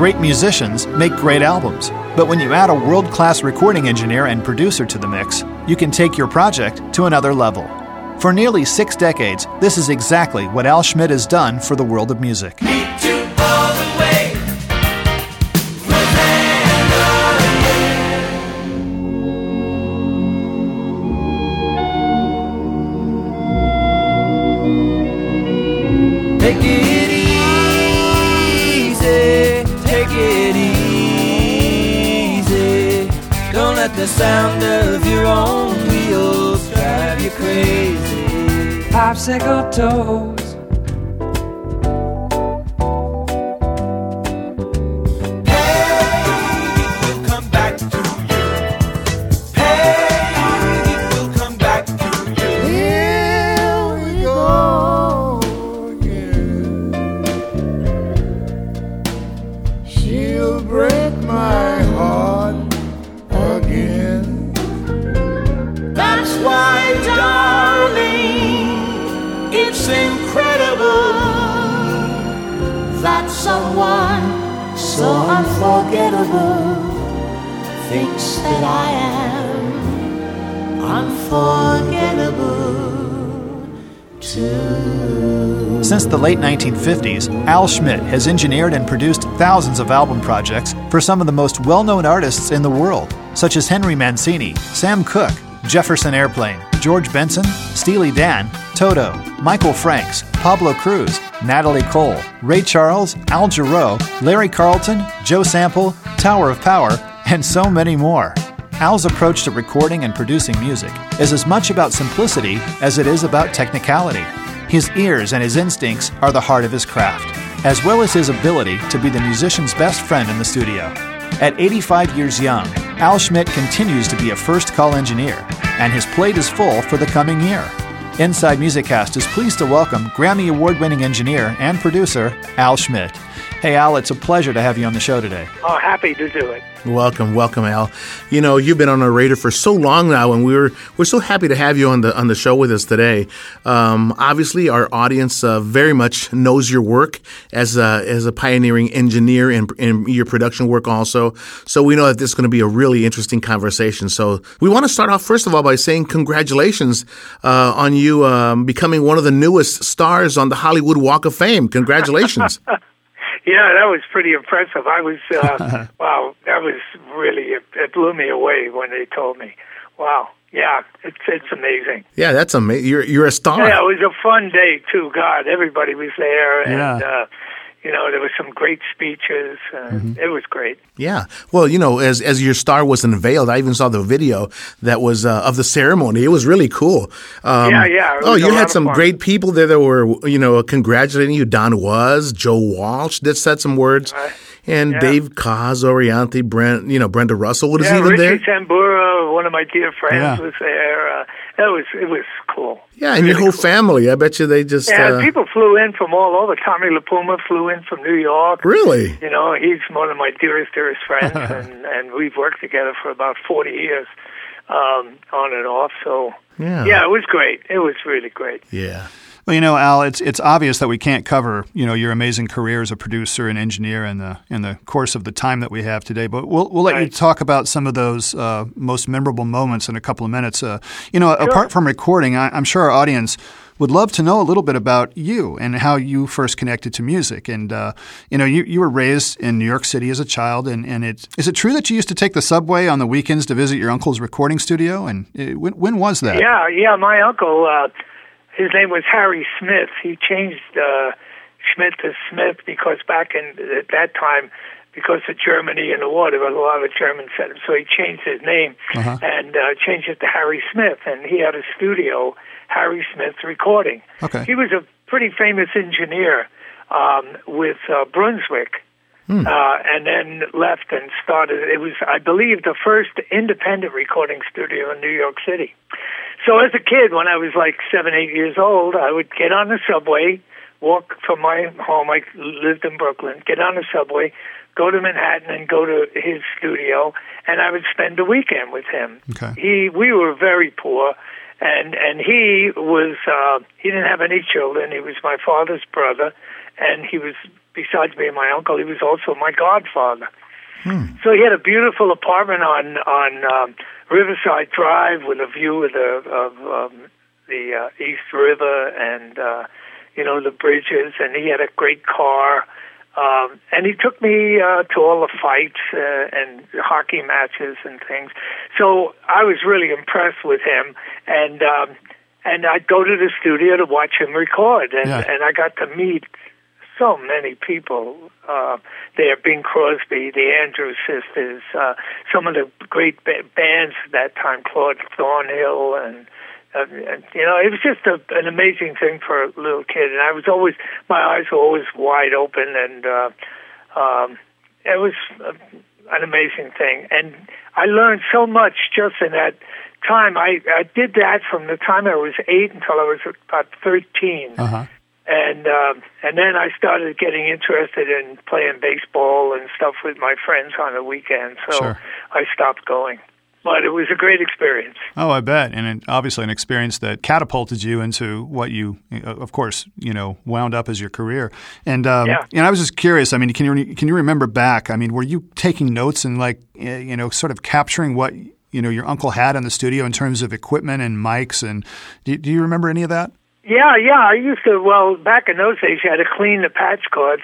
great musicians make great albums. But when you add a world class recording engineer and producer to the mix, you can take your project to another level. For nearly six decades, this is exactly what Al Schmitt has done for the world of music. 없애고 또 1950s, Al Schmitt has engineered and produced thousands of album projects for some of the most well known artists in the world, such as Henry Mancini, Sam Cooke, Jefferson Airplane, George Benson, Steely Dan, Toto, Michael Franks, Pablo Cruise, Natalie Cole, Ray Charles, Al Jarreau, Larry Carlton, Joe Sample, Tower of Power, and so many more. Al's approach to recording and producing music is as much about simplicity as it is about technicality. His ears and his instincts are the heart of his craft, as well as his ability to be the musician's best friend in the studio. At 85 years young, Al Schmitt continues to be a first call engineer, and his plate is full for the coming year. Inside Musiccast is pleased to welcome Grammy Award winning engineer and producer Al Schmitt. Hey, Al, it's a pleasure to have you on the show today. Oh, happy to do it. Welcome, welcome, Al. You know, you've been on our radar for so long now, and we're we're so happy to have you on the on the show with us today. Um, obviously, our audience uh, very much knows your work as a, as a pioneering engineer and, your production work also. So we know that this is going to be a really interesting conversation. So we want to start off first of all by saying congratulations uh, on you um, becoming one of the newest stars on the Hollywood Walk of Fame. Congratulations. Yeah, that was pretty impressive. I was, uh, wow, that was really, it, it blew me away when they told me. Wow. Yeah, it's it's amazing. yeah, that's amazing. You're you're a star. Yeah, it was a fun day too. God, everybody was there, and Yeah. uh, you know there was some great speeches. And It was great. Yeah. Well, you know, as as your star was unveiled, I even saw the video that was uh, of the ceremony. It was really cool. Um, Yeah, yeah, Oh, you had some great people there that were, you know, congratulating you. Don Was, Joe Walsh that said some words, and yeah. Dave Koz, Orianthi, Brent, you know, Brenda Russell. was yeah, even there? Richie Tambura, one of my dear friends, Yeah. was there. Uh, it was it was cool. Yeah, and your whole cool. family. I bet you they just Yeah, uh, people flew in from all over. Tommy LiPuma flew in from New York. really. You know, he's one of my dearest, dearest friends, and and we've worked together for about forty years, um, on and off. So Yeah. yeah, it was great. It was really great. Yeah. Well, you know, Al, it's it's obvious that we can't cover you know your amazing career as a producer and engineer in the in the course of the time that we have today. But we'll we'll let you talk about some of those uh, most memorable moments in a couple of minutes. Uh, you know, apart from recording, I, I'm sure our audience would love to know a little bit about you and how you first connected to music. And uh, you know, you, you were raised in New York City as a child, and and it is it true that you used to take the subway on the weekends to visit your uncle's recording studio? And uh, when when was that? Yeah, yeah. My uncle, uh, his name was Harry Smith. He changed uh, Schmidt to Smith because back in at that time, because of Germany and the war, there was a lot of German set So he changed his name Uh-huh. and uh, changed it to Harry Smith, and he had a studio, Harry Smith Recording. Okay. He was a pretty famous engineer um, with uh, Brunswick. Hmm. Uh, and then left and started. It was, I believe, the first independent recording studio in New York City. So as a kid, when I was like seven, eight years old, I would get on the subway, walk from my home. I lived in Brooklyn. Get on the subway, go to Manhattan, and go to his studio, and I would spend the weekend with him. Okay. He, we were very poor, and and he was, uh, he didn't have any children. He was my father's brother, and he was besides being my uncle, he was also my godfather. So he had a beautiful apartment on on um, Riverside Drive with a view of the of um, the uh, East River and uh, you know the bridges, and he had a great car. Um, and he took me uh, to all the fights uh, and hockey matches and things. So I was really impressed with him, and um, and I'd go to the studio to watch him record, and Yeah. and I got to meet so many people uh, there. Bing Crosby, the Andrews Sisters, uh, some of the great ba- bands at that time, Claude Thornhill, and, uh, you know, it was just a, an amazing thing for a little kid. And I was always, my eyes were always wide open, and uh, um, it was uh, an amazing thing. And I learned so much just in that time. I, I did that from the time I was eight until I was about 13 Uh huh. And um, and then I started getting interested in playing baseball and stuff with my friends on the weekend. So Sure. I stopped going, but it was a great experience. Oh, I bet, and it, obviously an experience that catapulted you into what you, uh, of course, you know, wound up as your career. And um, Yeah. and I was just curious. I mean, can you can you remember back? I mean, were you taking notes and like uh, you know, sort of capturing what you know your uncle had in the studio in terms of equipment and mics? And do, do you remember any of that? Yeah, yeah. I used to. Well, back in those days, you had to clean the patch cords.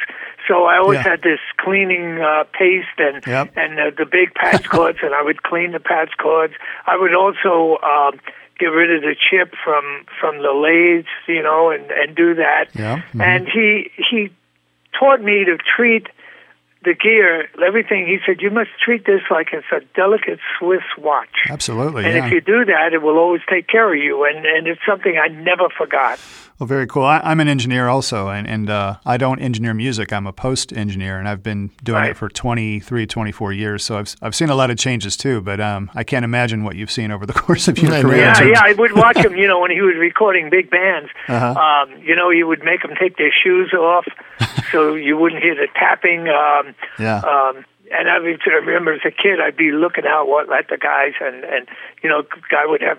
So I always Yeah. had this cleaning uh, paste and Yep. and uh, the big patch cords, and I would clean the patch cords. I would also um, get rid of the chip from from the lathes, you know, and and do that. Yeah. Mhm. And he he taught me to treat the gear, everything. He said you must treat this like it's a delicate Swiss watch. Absolutely. And yeah. if you do that, it will always take care of you. And and it's something I never forgot. Well, very cool. I, I'm an engineer also, and, and uh, I don't engineer music. I'm a post engineer, and I've been doing Right. it for 23, 24 years. So I've, I've seen a lot of changes too, but um, I can't imagine what you've seen over the course of your I career. Yeah, yeah, I would watch him. You know, when he was recording big bands, Uh-huh. um, you know, he would make them take their shoes off, so you wouldn't hear the tapping. Um, Yeah. Um, and I remember as a kid, I'd be looking out what at the guys, and and you know, guy would have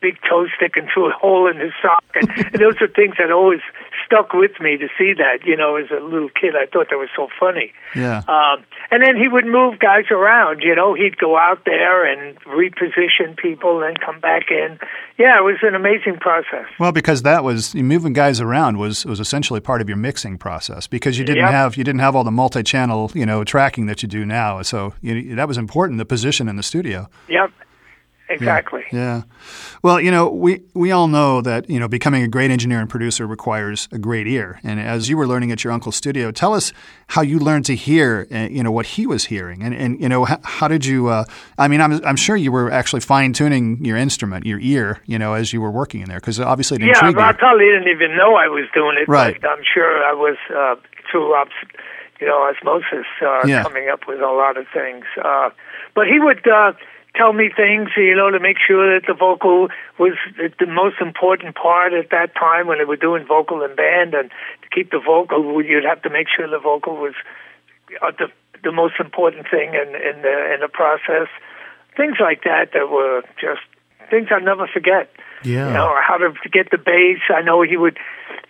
big toes sticking through a hole in his sock, and, and those are things that always stuck with me to see that. You know, as a little kid, I thought that was so funny. Yeah. Um, and then he would move guys around. You know, he'd go out there and reposition people, and come back in. Yeah, it was an amazing process. Well, because that was moving guys around was was essentially part of your mixing process because you didn't Yep. have you didn't have all the multi-channel you know tracking that you do now. So you, that was important. The position in the studio. Yep, exactly. Yeah. Well, you know, we, we all know that, you know, becoming a great engineer and producer requires a great ear. And as you were learning at your uncle's studio, tell us how you learned to hear, uh, you know, what he was hearing. And, and you know, how, how did you, uh, I mean, I'm, I'm sure you were actually fine tuning your instrument, your ear, you know, as you were working in there, because obviously it Yeah, intrigued I you. probably didn't even know I was doing it, Right. but I'm sure I was uh, through obs- you know osmosis uh, Yeah. coming up with a lot of things. Uh, but he would uh, tell me things, you know, to make sure that the vocal was the, most important part at that time when they were doing vocal and band, and to keep the vocal, you'd have to make sure the vocal was uh, the the most important thing in in the in the process. Things like that that were just things I'll never forget Yeah. you know, or how to get the bass. I know he would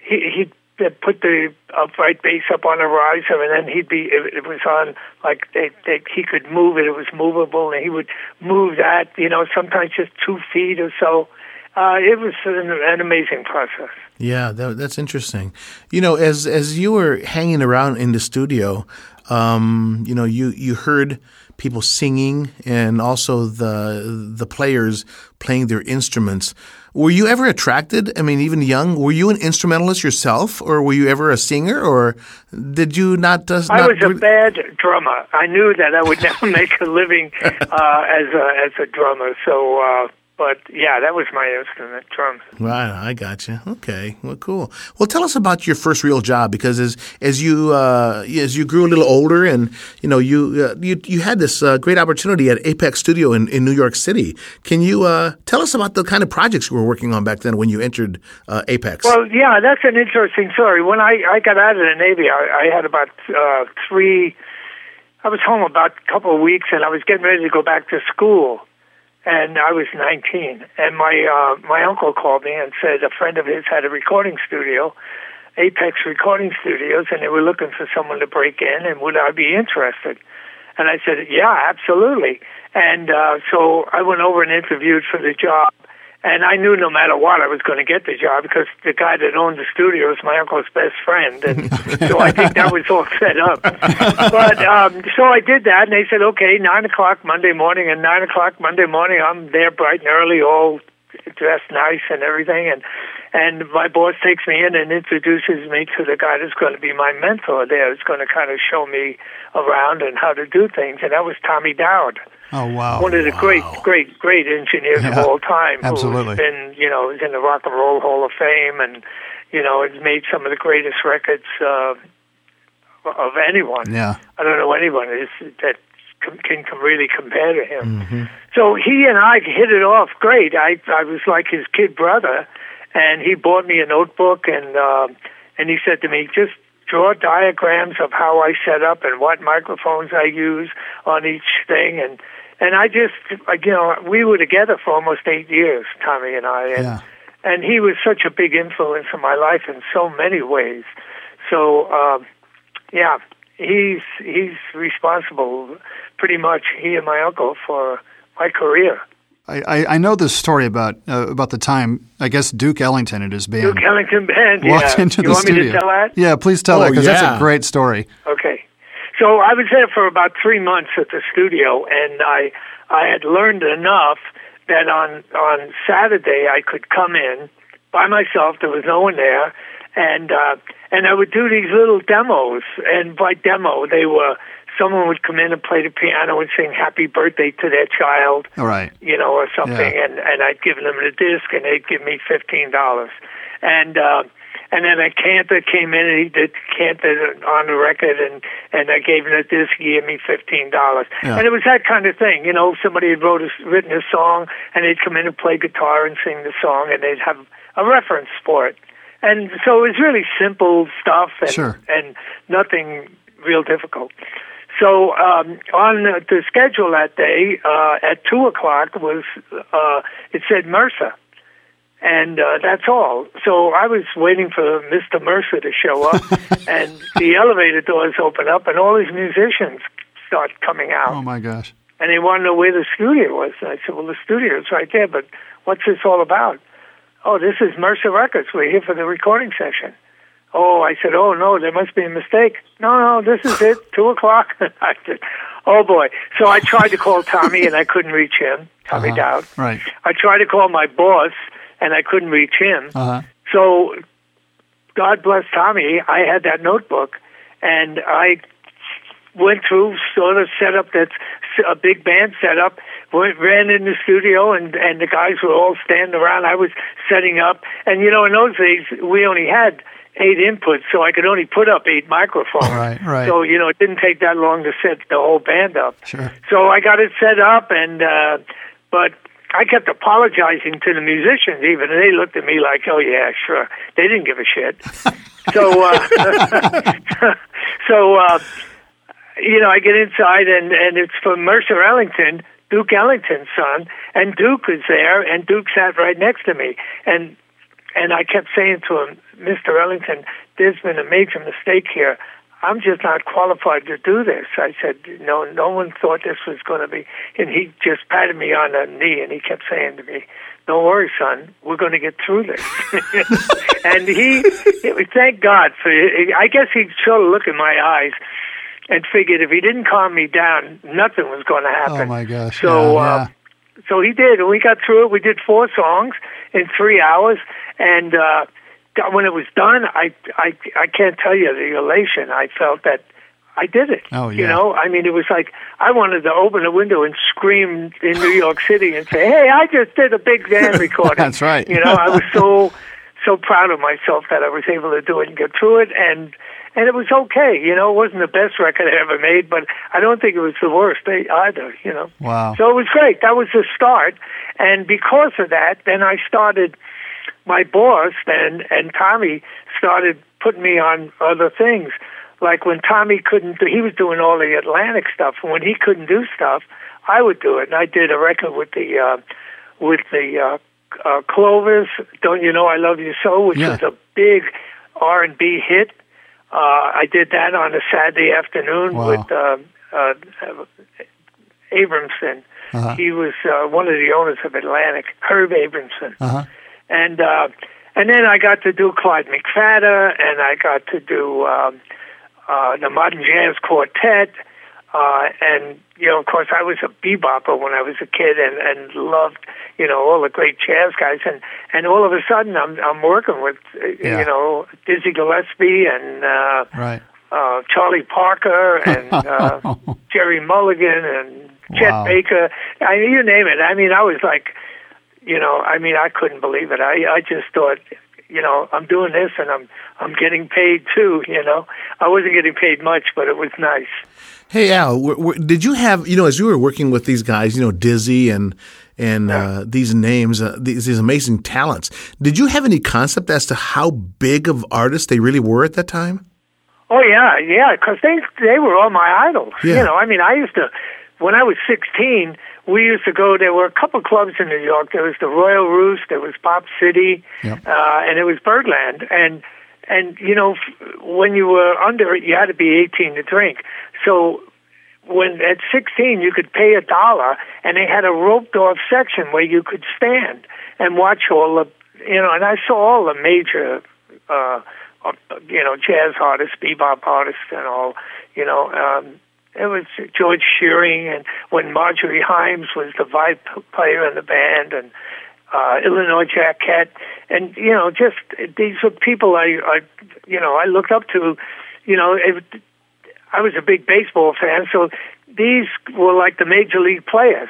he he'd put the upright bass up on a riser, and then he'd be it, it was on like they, they he could move it. It was movable, and he would move that. You know, sometimes just two feet or so. Uh, it was an, an amazing process. Yeah, that, that's interesting. You know, as as you were hanging around in the studio, um, you know, you you heard people singing and also the the players playing their instruments. Were you ever attracted? I mean, even young, were you an instrumentalist yourself, or were you ever a singer, or did you not? Uh, I not was a bad drummer. I knew that I would never make a living uh, as a as a drummer. So, uh, but yeah, that was my instrument, drums. Right, I got you. Okay, well, cool. Well, tell us about your first real job because as as you uh, as you grew a little older and you know you uh, you you had this uh, great opportunity at Apex Studio in, in New York City. Can you uh, tell us about the kind of projects you were working on back then when you entered uh, Apex? Well, yeah, that's an interesting story. When I, I got out of the Navy, I, I had about uh, three. I was home about a couple of weeks, and I was getting ready to go back to school. And I was 19, and my uh, my uncle called me and said a friend of his had a recording studio, Apex Recording Studios, and they were looking for someone to break in, and would I be interested? And I said, yeah, absolutely. And uh, so I went over and interviewed for the job. And I knew no matter what I was going to get the job because the guy that owned the studio was my uncle's best friend, and so I think that was all set up. But um, so I did that, and they said, "Okay, nine o'clock Monday morning." And nine o'clock Monday morning, I'm there bright and early, all dressed nice and everything, and and my boss takes me in and introduces me to the guy that's going to be my mentor there. Who's going to kind of show me around and how to do things, and that was Tommy Dowd. Oh wow! One of the wow. great, great, great engineers Yeah, of all time. absolutely. Who's been, you know, is in the Rock and Roll Hall of Fame, and you know, has made some of the greatest records uh, of anyone. Yeah. I don't know anyone is that can, can really compare to him. Mm-hmm. So he and I hit it off great. I I was like his kid brother, and he bought me a notebook and uh, and he said to me, just draw diagrams of how I set up and what microphones I use on each thing and and I just you know we were together for almost eight years, Tommy and I, and Yeah. and he was such a big influence in my life in so many ways. So um, yeah, he's he's responsible pretty much he and my uncle for my career. I, I, I know this story about uh, about the time I guess Duke Ellington and his band Duke Ellington Band. walked yeah. into you the want studio. me to tell that? Yeah, please tell Oh, that because that's a great story. Okay. So I was there for about three months at the studio, and I I had learned enough that on on Saturday I could come in by myself. There was no one there, and uh, and I would do these little demos. And by demo, they were someone would come in and play the piano and sing "Happy Birthday" to their child All right. you know, or something, Yeah. and and I'd give them the disc, and they'd give me fifteen dollars, and uh, and then a cantor came in and he did cantor on the record, and and I gave him the disc, he gave me fifteen dollars, Yeah. and it was that kind of thing, you know, somebody had wrote a, written a song, and they'd come in and play guitar and sing the song, and they'd have a reference for it, and so it was really simple stuff, and Sure. and nothing real difficult. So um, on the, schedule that day uh, at two o'clock was uh, it said Mercer, and uh, that's all. So I was waiting for Mr. Mercer to show up, and the elevator doors open up, and all these musicians start coming out, Oh my gosh. and they want to know where the studio was. And I said, "Well, the studio's right there, but what's this all about?" Oh, this is Mercer Records. We're here for the recording session. Oh, I said, oh no, there must be a mistake. No, no, this is it, two o'clock. I said, oh boy. So I tried to call Tommy and I couldn't reach him, Tommy Uh-huh. Dowd. Right. I tried to call my boss and I couldn't reach him. Uh huh. So, God bless Tommy, I had that notebook and I went through, sort of set up that a big band setup, went, ran in the studio, and and the guys were all standing around. I was setting up, and you know, in those days we only had eight inputs, so I could only put up eight microphones. Right, right. So you know, it didn't take that long to set the whole band up. Sure. So I got it set up, and uh, but I kept apologizing to the musicians, even, and they looked at me like, "Oh yeah, sure." They didn't give a shit. so, uh, so uh, you know, I get inside, and and it's from Mercer Ellington, Duke Ellington's son, and Duke is there, and Duke sat right next to me, and and I kept saying to him, Mr. Ellington, there's been a major mistake here. I'm just not qualified to do this. I said, no, no one thought this was going to be. And he just patted me on the knee and he kept saying to me, don't worry, son, we're going to get through this. and he, thank God for, I guess he sort of look in my eyes and figured if he didn't calm me down, nothing was going to happen. Oh my gosh. So, yeah, uh, so he did, and we got through it. We did four songs in three hours, and uh, when it was done, I, I, I can't tell you the elation I felt that I did it. Oh, yeah. You know, I mean, it was like I wanted to open a window and scream in New York City and say, "Hey, I just did a big band recording." That's right. You know, I was so so proud of myself that I was able to do it and get through it, and and it was okay. You know, it wasn't the best record I ever made, but I don't think it was the worst either. You know. Wow. So it was great. That was the start, and because of that, then I started. My boss and and Tommy started putting me on other things. Like when Tommy couldn't, do, he was doing all the Atlantic stuff. And when he couldn't do stuff, I would do it. And I did a record with the uh, with the uh, uh, Clovers. Don't you know I love you so? Which Yeah. was a big R and B hit. Uh, I did that on a Saturday afternoon Wow. with uh, uh, Abramson. Uh-huh. He was uh, one of the owners of Atlantic, Herb Abramson Uh-huh. And uh, and then I got to do Clyde McPhatter, and I got to do um, uh, the Modern Jazz Quartet, uh, and you know, of course, I was a bebopper when I was a kid, and and loved you know all the great jazz guys, and and all of a sudden I'm I'm working with Yeah. you know Dizzy Gillespie and. Uh, Right. uh, Charlie Parker and uh, Gerry Mulligan and Chet Wow. Baker. I mean, you name it. I mean, I was like, you know, I mean, I couldn't believe it. I I just thought, you know, I'm doing this and I'm I'm getting paid too. You know, I wasn't getting paid much, but it was nice. Hey Al, w- w- did you have you know as you were working with these guys, you know Dizzy and and uh, these names, uh, these, these amazing talents? Did you have any concept as to how big of artists they really were at that time? Oh yeah, yeah, because they they were all my idols. Yeah. You know, I mean, I used to when I was 16, we used to go. There were a couple clubs in New York. There was the Royal Roost, there was Bop City, Yep. uh, and it was Birdland. And and you know, f- when you were under it, you had to be 18 to drink. So when at 16 you could pay a dollar, and they had a roped off section where you could stand and watch all the you know. And I saw all the major. Uh, uh, you know, jazz artists, bebop artists, and all. You know, um, it was George Shearing, and when Marjorie Hyams was the vibe player in the band, and uh, Illinois Jacquet, and you know, just these were people I, I, you know, I looked up to. You know, it, I was a big baseball fan, so these were like the major league players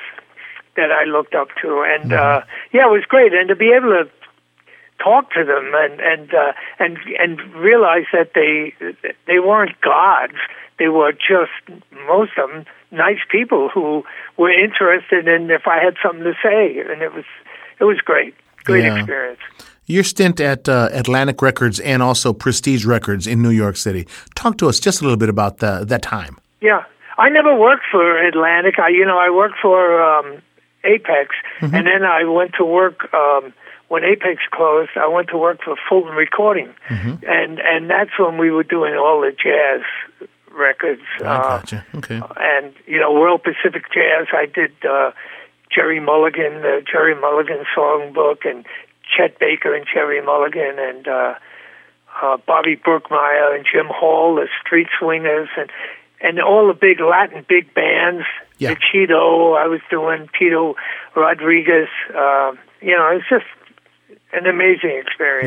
that I looked up to, and uh, yeah, it was great, and to be able to talk to them and and uh, and and realize that they they weren't gods. They were just most of them nice people who were interested in if I had something to say, and it was it was great, great Yeah. experience. Your stint at uh, Atlantic Records and also Prestige Records in New York City. Talk to us just a little bit about the, that time. Yeah, I never worked for Atlantic. I you know I worked for um, Apex, and then I went to work. Um, when Apex closed, I went to work for Fulton Recording, and and that's when we were doing all the jazz records. I uh, gotcha. Okay. and you know World Pacific Jazz. I did uh, Gerry Mulligan, the Gerry Mulligan songbook, and Chet Baker and Gerry Mulligan, and uh, uh, Bobby Brookmeyer and Jim Hall, the Street Swingers, and and all the big Latin big bands. Yeah. The Cheeto, I was doing Tito Rodriguez. Uh, you know, it's just an amazing experience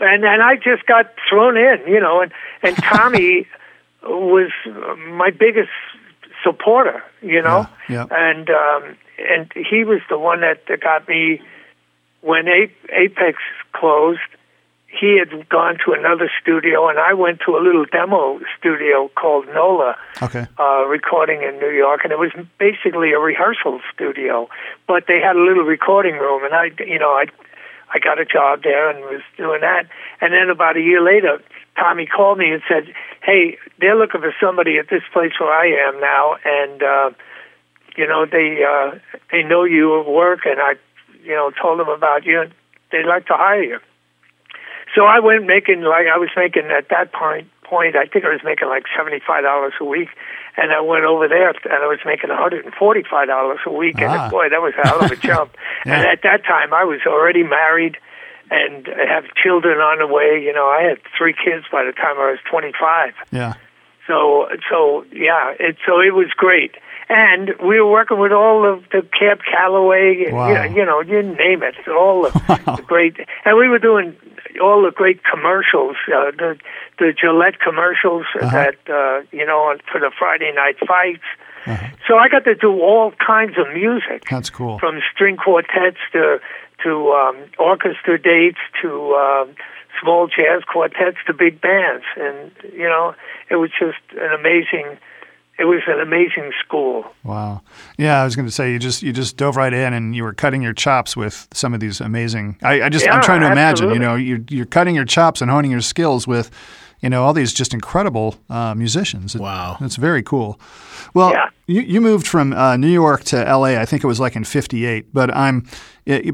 Yeah. and and I just got thrown in, you know, and and Tommy was my biggest supporter, you know, Yeah, and um, and he was the one that, that got me when Apex closed. He had gone to another studio, and I went to a little demo studio called Nola Okay. uh, recording in New York, and it was basically a rehearsal studio. But they had a little recording room, and I, you know, I, I got a job there and was doing that. And then about a year later, Tommy called me and said, "Hey, they're looking for somebody at this place where I am now, and uh, you know they uh, they know you at work, and I, you know, told them about you, and they'd like to hire you." So I went making like I was making at that point point I think I was making like seventy five dollars a week, and I went over there and I was making one hundred and forty five dollars a week, Ah. and boy, that was a hell of a jump. Yeah. And at that time, I was already married and I have children on the way. You know, I had three kids by the time I was twenty five. Yeah. So so yeah, it so it was great. And we were working with all of the Cab Calloway, Wow. you, know, you know, you name it, all the, the great, and we were doing all the great commercials, uh, the the Gillette commercials Uh-huh. that uh, you know on, for the Friday night fights. Uh-huh. So I got to do all kinds of music That's cool. from string quartets to to um, orchestra dates to um, small jazz quartets to big bands, and you know it was just an amazing. It was an amazing school. Wow. Yeah, I was going to say you just you just dove right in and you were cutting your chops with some of these amazing. I, I just I'm trying to imagine. You know, you're you're cutting your chops and honing your skills with, you know all these just incredible uh, musicians. It- Wow. it's very cool. Well, Yeah. you, you moved from uh, New York to L.A. I think it was like in '58. But I'm,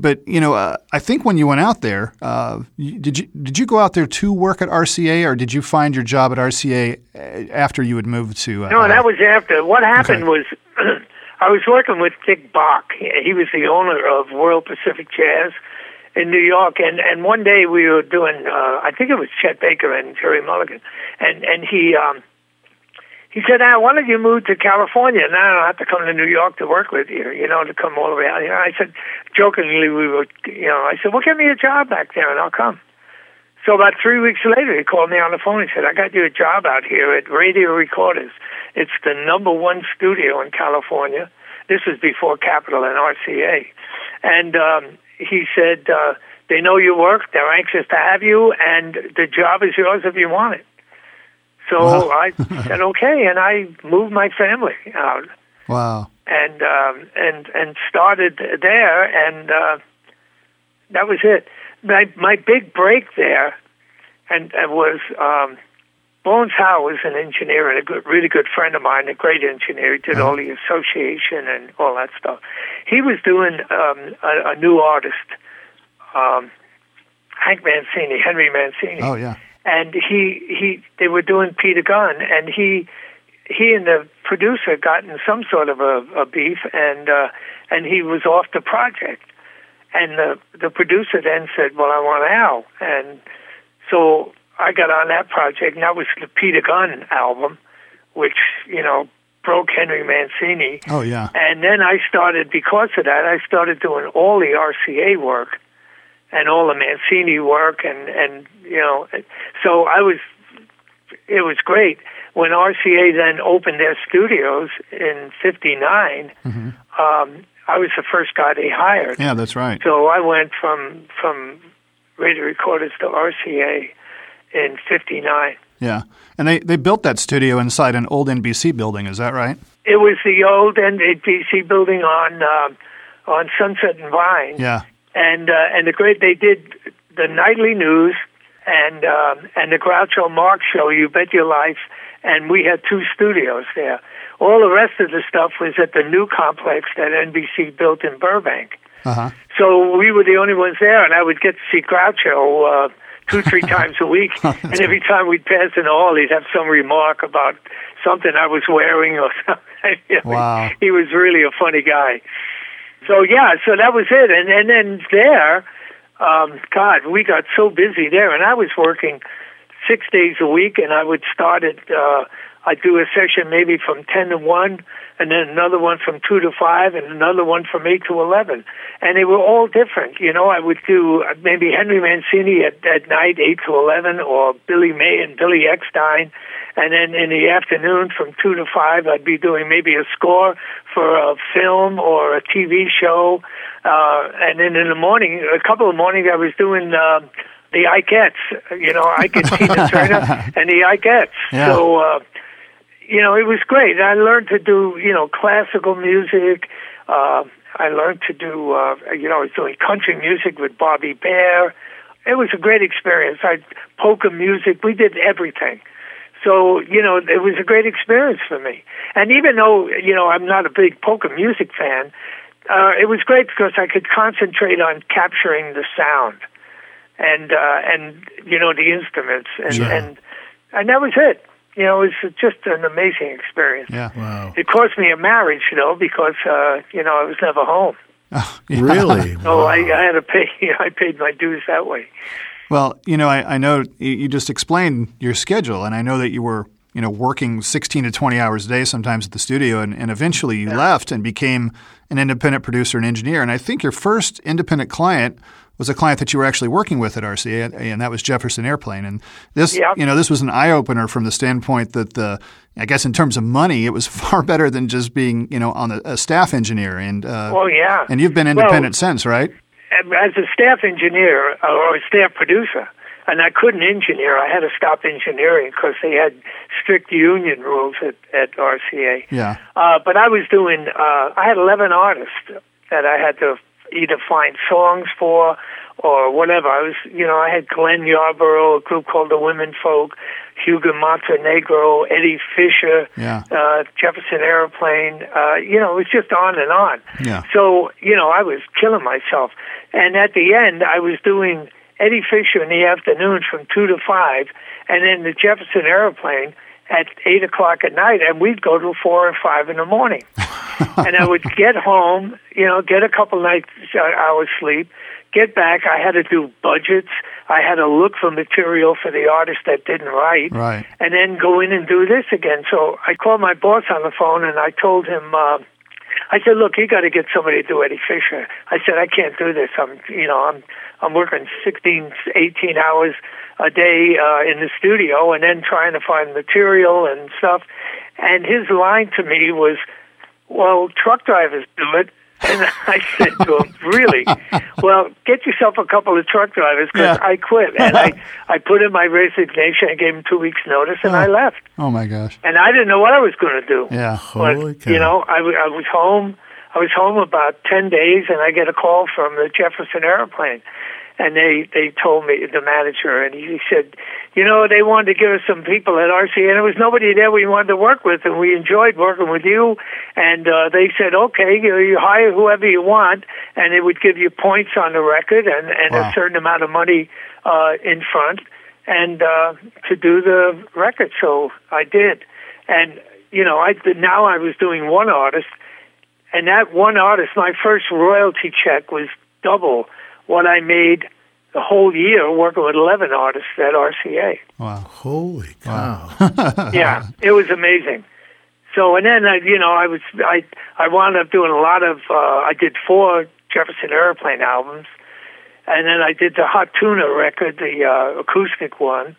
but you know, uh, I think when you went out there, uh, you- did you did you go out there to work at RCA, or did you find your job at RCA uh, after you had moved to? Uh, No, that was after. What happened Okay. was I was working with Dick Bock. He he was the owner of World Pacific Jazz in New York, and and one day we were doing. Uh, I think it was Chet Baker and Gerry Mulligan, and and he. um he said, ah, why don't you move to California? Now I don't have to come to New York to work with you, you know, to come all the way out here. I said, jokingly, we were, you know, I said, well, give me a job back there and I'll come. So about three weeks later, he called me on the phone. He said, I got you a job out here at Radio Recorders. It's the number one studio in California. This was before Capitol and RCA. And um, he said, uh, they know you work. They're anxious to have you, and the job is yours if you want it. So Wow. I said, okay, and I moved my family out wow. and um, and and started there, and uh, that was it. My my big break there, and, and was um, Bones Howe was an engineer and a good, really good friend of mine, a great engineer. He did all the association and all that stuff. He was doing um, a, a new artist, um, Hank Mancini, Henry Mancini Oh yeah. and he he they were doing Peter Gunn, and he he and the producer got in some sort of a, a beef, and uh, and he was off the project, and the the producer then said, "Well, I want Al," and so I got on that project, and that was the Peter Gunn album, which you know broke Henry Mancini. Oh yeah. And then I started, because of that, I started doing all the RCA work and all the Mancini work, and and you know, so I was, it was great when RCA then opened their studios in '59. Um, I was the first guy they hired. Yeah, that's right. So I went from from radio recorders to RCA in '59. Yeah, and they they built that studio inside an old NBC building. Is that right? It was the old NBC building on um on Sunset and Vine. Yeah. and uh, and the great they did the nightly news and um, and the Groucho Marx show. You bet your life, and we had two studios there. All the rest of the stuff was at the new complex that NBC built in Burbank. Uh huh. So we were the only ones there, and I would get to see Groucho uh, two, three times a week. and every time we'd pass in the hall, he'd have some remark about something I was wearing or something. Wow. He was really a funny guy. So yeah, so that was it, and and then there, um, God, we got so busy there, and I was working six days a week, and I would start at uh, I'd do a session maybe from ten to one, and then another one from two to five, and another one from eight to eleven, and they were all different. You know, I would do maybe Henry Mancini at at night, eight to eleven, or Billy May and Billy Eckstine. And then in the afternoon from 2 to 5, I'd be doing maybe a score for a film or a TV show. Uh, and then in the morning, a couple of mornings, I was doing uh, the Ikettes, you know, Ike and Tina Turner and the Ikettes. Yeah. So, uh, you know, it was great. I learned to do, you know, classical music. Uh, I learned to do, uh, you know, I was doing country music with Bobby Bare. It was a great experience. I polka music. We did everything. So, you know, it was a great experience for me. And even though, you know, I'm not a big polka music fan, uh, it was great because I could concentrate on capturing the sound and, uh, and, you know, the instruments. And, Sure. and, and that was it. You know, it was just an amazing experience. Yeah. Wow. It cost me a marriage, you know, because, uh, you know, I was never home. Really? So I, I had to pay, I paid my dues that way. Well, you know, I, I know you you just explained your schedule, and I know that you were, you know, working 16 to 20 hours a day sometimes at the studio, and, and eventually you left and became an independent producer and engineer. And I think your first independent client was a client that you were actually working with at RCA, and that was Jefferson Airplane. And this, Yeah. you know, this was an eye opener from the standpoint that the, I guess in terms of money, it was far better than just being, you know, on a, a staff engineer. And uh, Oh, yeah. and you've been Well, independent since, right? as a staff engineer or a staff producer, and I couldn't engineer. I had to stop engineering because they had strict union rules at, at RCA. Yeah. Uh, but I was doing, uh, I had 11 artists that I had to either find songs for or whatever. I was, you know, I had Glenn Yarbrough, a group called the Women Folk, Hugo Montenegro, Eddie Fisher, Yeah. uh, Jefferson Airplane. Uh, you know, it was just on and on. Yeah. So, you know, I was killing myself. And at the end, I was doing Eddie Fisher in the afternoon from 2 to 5, and then the Jefferson Airplane at 8 o'clock at night, and we'd go to 4 or 5 in the morning. and I would get home, you know, get a couple nights uh, hours sleep, get back. I had to do budgets. I had to look for material for the artist that didn't write, Right. and then go in and do this again. So I called my boss on the phone and I told him. Uh, I said, "Look, you got to get somebody to do Eddie Fisher." I said, "I can't do this. I'm, you know, I'm, I'm working 16, 18 hours a day uh, in the studio, and then trying to find material and stuff." And his line to me was, "Well, truck drivers do it." And I said to him, "Really? Well, get yourself a couple of truck drivers because Yeah. I quit." And I, I put in my resignation. I gave him two weeks' notice, and I oh. left. Oh my gosh. And I didn't know what I was going to do. Yeah. Holy But cow. you know, I, w- I was home. I was home about ten days, and I get a call from the Jefferson Airplane, and they they told me the manager, and he said, you know, they wanted to give us some people at RCA, and there was nobody there we wanted to work with, and we enjoyed working with you. And uh, they said, okay, you, you hire whoever you want, and it would give you points on the record and and Wow. a certain amount of money uh, in front, and uh, to do the record. So I did, and you know, I now I was doing one artist, and that one artist, my first royalty check was double what I made the whole year working with 11 artists at RCA. Wow. Holy cow. yeah, it was amazing. So, and then I, you know, I was I I wound up doing a lot of. Uh, I did four Jefferson Airplane albums, and then I did the Hot Tuna record, the uh, acoustic one.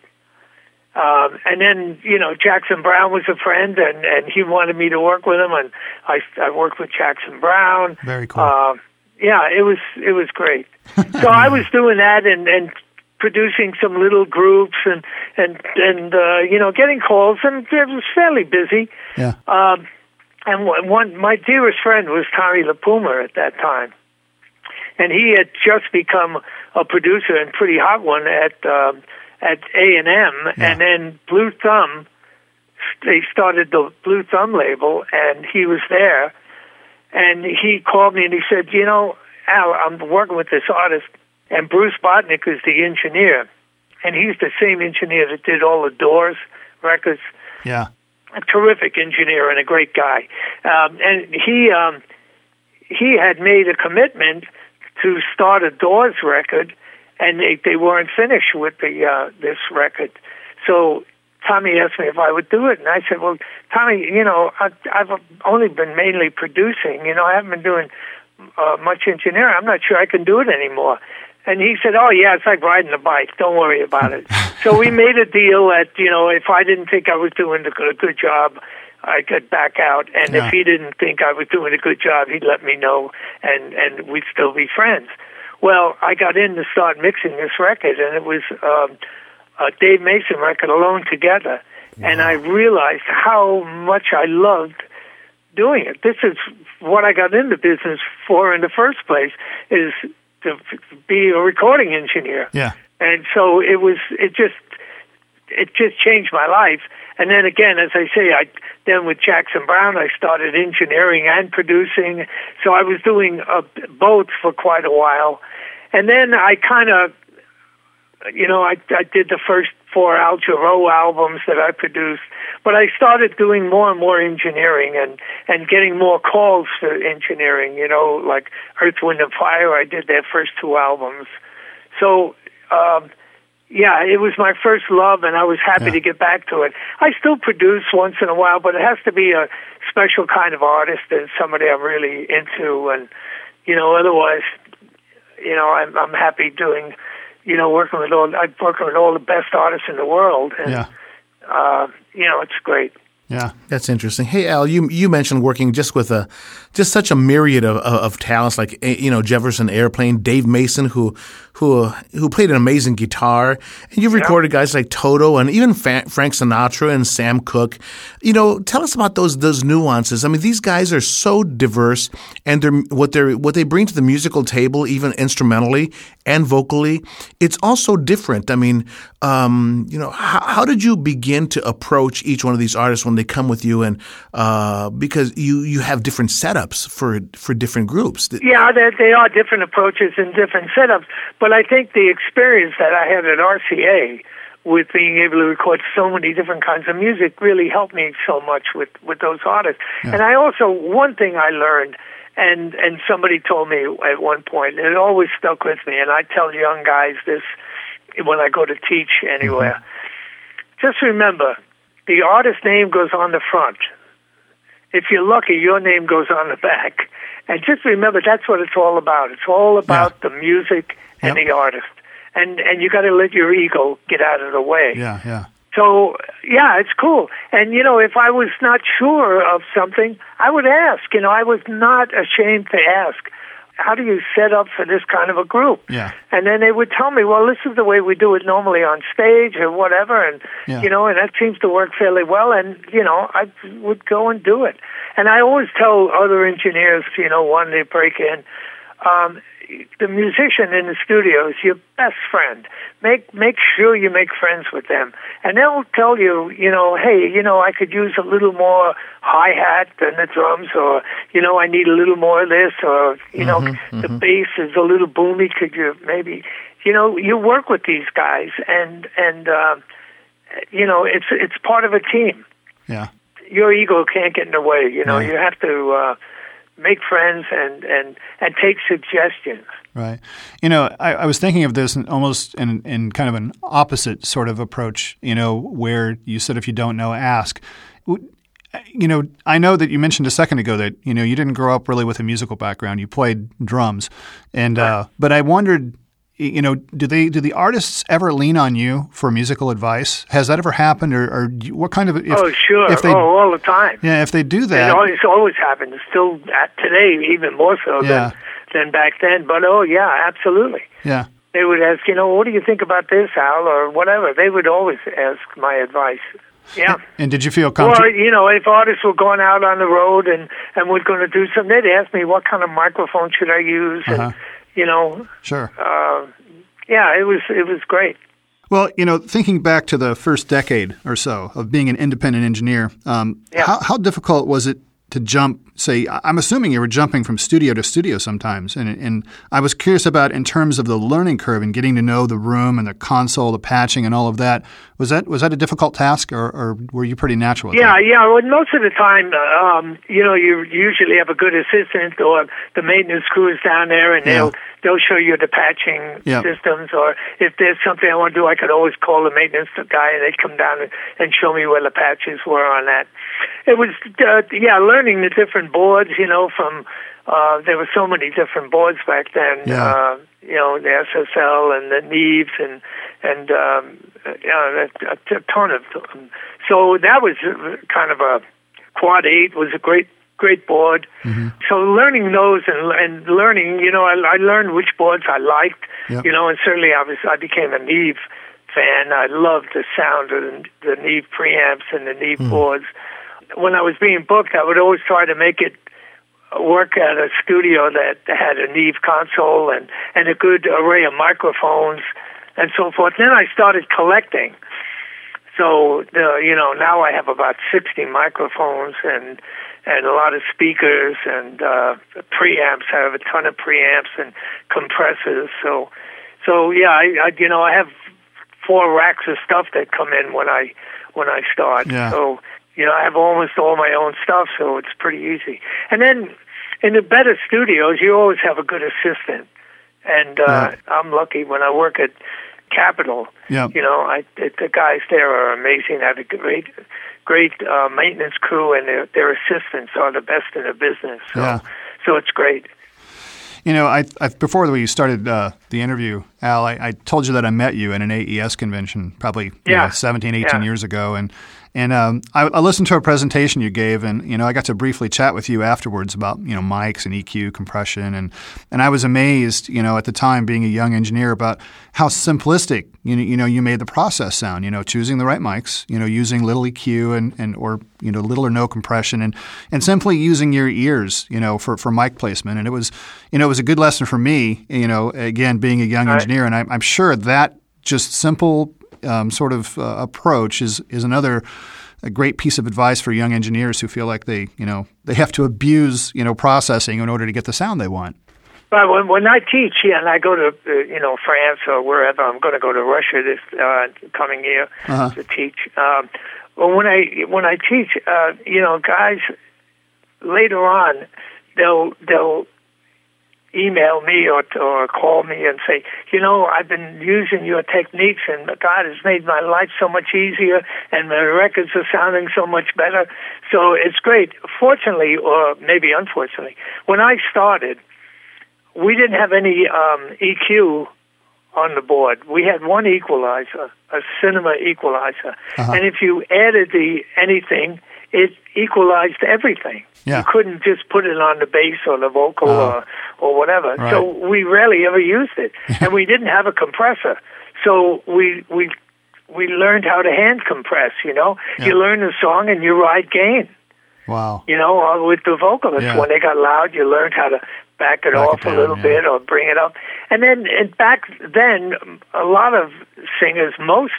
Um, and then you know Jackson Browne was a friend, and and he wanted me to work with him, and I I worked with Jackson Browne. Very cool. Uh, yeah, it was it was great. so I was doing that and and producing some little groups and and and uh, you know getting calls, and it was fairly busy. Yeah. Um, and one, my dearest friend was Tommy LiPuma at that time, and he had just become a producer and pretty hot one at um at A and M, and then Blue Thumb. They started the Blue Thumb label, and he was there. And he called me and he said, "You know, Al, I'm working with this artist, and Bruce Botnick is the engineer, and he's the same engineer that did all the Doors records." Yeah. a terrific engineer and a great guy. Um, and he um, he had made a commitment to start a Doors record, and they they weren't finished with the uh, this record. So Tommy asked me if I would do it, and I said, "Well, Tommy, you know, I, I've only been mainly producing. You know, I haven't been doing uh, much engineering. I'm not sure I can do it anymore." And he said, "Oh yeah, it's like riding a bike. Don't worry about it." so we made a deal that you know, if I didn't think I was doing a good, good job, I could back out, and Yeah. if he didn't think I was doing a good job, he'd let me know, and and we'd still be friends. Well, I got in to start mixing this record, and it was um, a Dave Mason record, Alone Together, and I realized how much I loved doing it. This is what I got into business for in the first place, is to be a recording engineer. Yeah. and so it was it just it just changed my life. And then again as i say i then with jackson browne i started engineering and producing. So i was doing uh, both for quite a while. And then i kind of you know i i did the first four al Jarreau albums that i produced but i started doing more and more engineering and and getting more calls for engineering you know like earth wind and fire i did their first two albums so um yeah, it was my first love, and I was happy Yeah. to get back to it. I still produce once in a while, but it has to be a special kind of artist and somebody I'm really into, and you know, otherwise, you know, I'm I'm happy doing, you know, working with all I'm working with all the best artists in the world, and Yeah. uh, you know, it's great. Yeah. That's interesting. Hey, Al, you you mentioned working just with a just such a myriad of, of, of talents like eh, you know Jefferson Airplane, Dave Mason, who who who played an amazing guitar, and you've recorded guys like Toto and even Fa- Frank Sinatra and Sam Cooke. You know, tell us about those those nuances. I mean, these guys are so diverse, and they're what they what they bring to the musical table, even instrumentally and vocally, it's also different. I mean, um, you know, how, how did you begin to approach each one of these artists when they come with you, and uh, because you you have different setups for for different groups. Yeah, they, they are different approaches and different setups. But I think the experience that I had at RCA with being able to record so many different kinds of music really helped me so much with with those artists. Yeah. And I also one thing I learned and and somebody told me at one point and it always stuck with me and I tell young guys this when I go to teach anywhere. Mm-hmm. Just remember the artist name goes on the front. If you're lucky, your name goes on the back. And just remember that's what it's all about. It's all about yeah. the music and yep. the artist. And and you got to let your ego get out of the way. Yeah, yeah. So yeah, it's cool. And you know, if I was not sure of something, I would ask. You know, I was not ashamed to ask. How do you set up for this kind of a group? Yeah. And then they would tell me, well, this is the way we do it normally on stage or whatever, and yeah. you know, and that seems to work fairly well. And you know, I would go and do it. And I always tell other engineers, you know, when they break in, um, the musician in the studio is your best friend. Make make sure you make friends with them, and they'll tell you, you know, hey, you know, I could use a little more hi hat than the drums, or you know, I need a little more of this, or you know, mm-hmm, the mm-hmm. bass is a little boomy. Could you maybe, you know, you work with these guys, and and uh, you know, it's it's part of a team. Yeah, your ego can't get in the way. You know, you have to. uh make friends and and and take suggestions. Right. You know, I, I was thinking of this in almost in, in kind of an opposite sort of approach. You know, where you said if you don't know, ask. You know, I know that you mentioned a second ago that you know you didn't grow up really with a musical background. You played drums, and right. uh, but I wondered you know, do they do the artists ever lean on you for musical advice? Has that ever happened, or, or what kind of? If, oh, sure. If they, oh, all the time. Yeah, if they do that, it always always happens. Still today, even more so yeah. than than back then. But oh, yeah, absolutely. Yeah. They would ask, you know, what do you think about this, Al, or whatever. They would always ask my advice. Yeah. And did you feel comfortable? Or, you know, if artists were going out on the road and, and were going to do something, they'd ask me what kind of microphone should I use. Uh-huh. And, you know. Sure. Uh, yeah, it was it was great. Well, you know, thinking back to the first decade or so of being an independent engineer, um, yeah. how, how difficult was it to jump? Say, I'm assuming you were jumping from studio to studio sometimes, and and I was curious about in terms of the learning curve and getting to know the room and the console, the patching, and all of that. Was that was that a difficult task, or, or were you pretty natural? yeah, that? yeah. Well, most of the time, um, you know, you usually have a good assistant or the maintenance crew is down there, and yeah. they'll they'll show you the patching yep. systems, or if there's something I want to do, I could always call the maintenance guy, and they'd come down and, and show me where the patches were on that. It was, uh, yeah, learning the different boards, you know, from uh, there were so many different boards back then. Yeah. Uh, you know, the SSL and the Neves and and um, you know, a, a ton of them. So that was kind of a quad eight was a great great board. Mm-hmm. So learning those and and learning, you know, I, I learned which boards I liked. Yep. You know, and certainly I was I became a Neve fan. I loved the sound of the, the Neve preamps and the Neve mm. boards. When I was being booked, I would always try to make it work at a studio that had a Neve console and and a good array of microphones and so forth. Then I started collecting. So the, you know now I have about sixty microphones and and a lot of speakers and uh, preamps. I have a ton of preamps and compressors. So, so yeah, I, I you know I have four racks of stuff that come in when I when I start. Yeah. So you know I have almost all my own stuff, so it's pretty easy. And then in the better studios, you always have a good assistant. And uh, yeah. I'm lucky when I work at Capitol. Yeah. You know, I the the guys there are amazing. I have a great great uh, maintenance crew, and their, their assistants are the best in the business. So, yeah. so it's great. You know, I, I before we started uh, the interview, Al, I, I, told you that I met you at an AES convention probably yeah. know, 17, 18 yeah. years ago, and And um, I, I, listened to a presentation you gave, and you know I got to briefly chat with you afterwards about you know mics and EQ compression, and and I was amazed, you know, at the time being a young engineer about how simplistic you know you know you made the process sound. You know, choosing the right mics, you know, using little EQ and and or you know little or no compression, and and simply using your ears, you know, for for mic placement. And it was you know it was a good lesson for me, you know, again being a young engineer, and I, I'm sure that just simple um, sort of uh, approach is is another a great piece of advice for young engineers who feel like they you know they have to abuse you know processing in order to get the sound they want. But when when I teach, yeah, and I go to uh, you know France or wherever, I'm going to go to Russia this uh, coming year uh-huh. to teach. Um, but when I when I teach, uh, you know, guys later on, they'll they'll email me or or call me and say, you know, I've been using your techniques and God has made my life so much easier and my records are sounding so much better. So it's great. Fortunately, or maybe unfortunately, when I started, we didn't have any um, EQ on the board. We had one equalizer, a cinema equalizer, uh-huh. and if you added the anything, it equalized everything. Yeah. You couldn't just put it on the bass or the vocal uh, or or whatever. Right. So we rarely ever used it, and we didn't have a compressor. So we we we learned how to hand compress. You know, yeah. you learn a song and you ride gain. Wow. You know, uh, with the vocalists, Yeah. when they got loud, you learned how to back it Back off it a little yeah. bit or bring it up. And then and back then, a lot of singers, most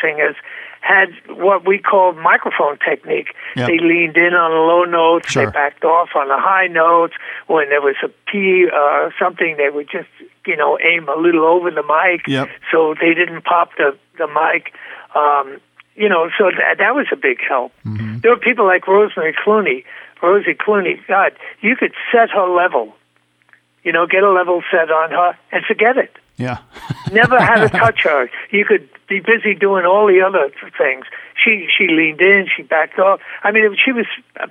singers, had what we called microphone technique. Yep. They leaned in on the low notes, Sure. they backed off on the high notes. When there was a P uh, something, they would just you know aim a little over the mic, Yep. so they didn't pop the the mic. Um, you know, so that that was a big help. Mm-hmm. There were people like Rosemary Clooney. Rosie Clooney, God, you could set her level. You know, get a level set on her and forget it. Yeah. Never had to touch her. You could be busy doing all the other things. She she leaned in, she backed off. I mean, she was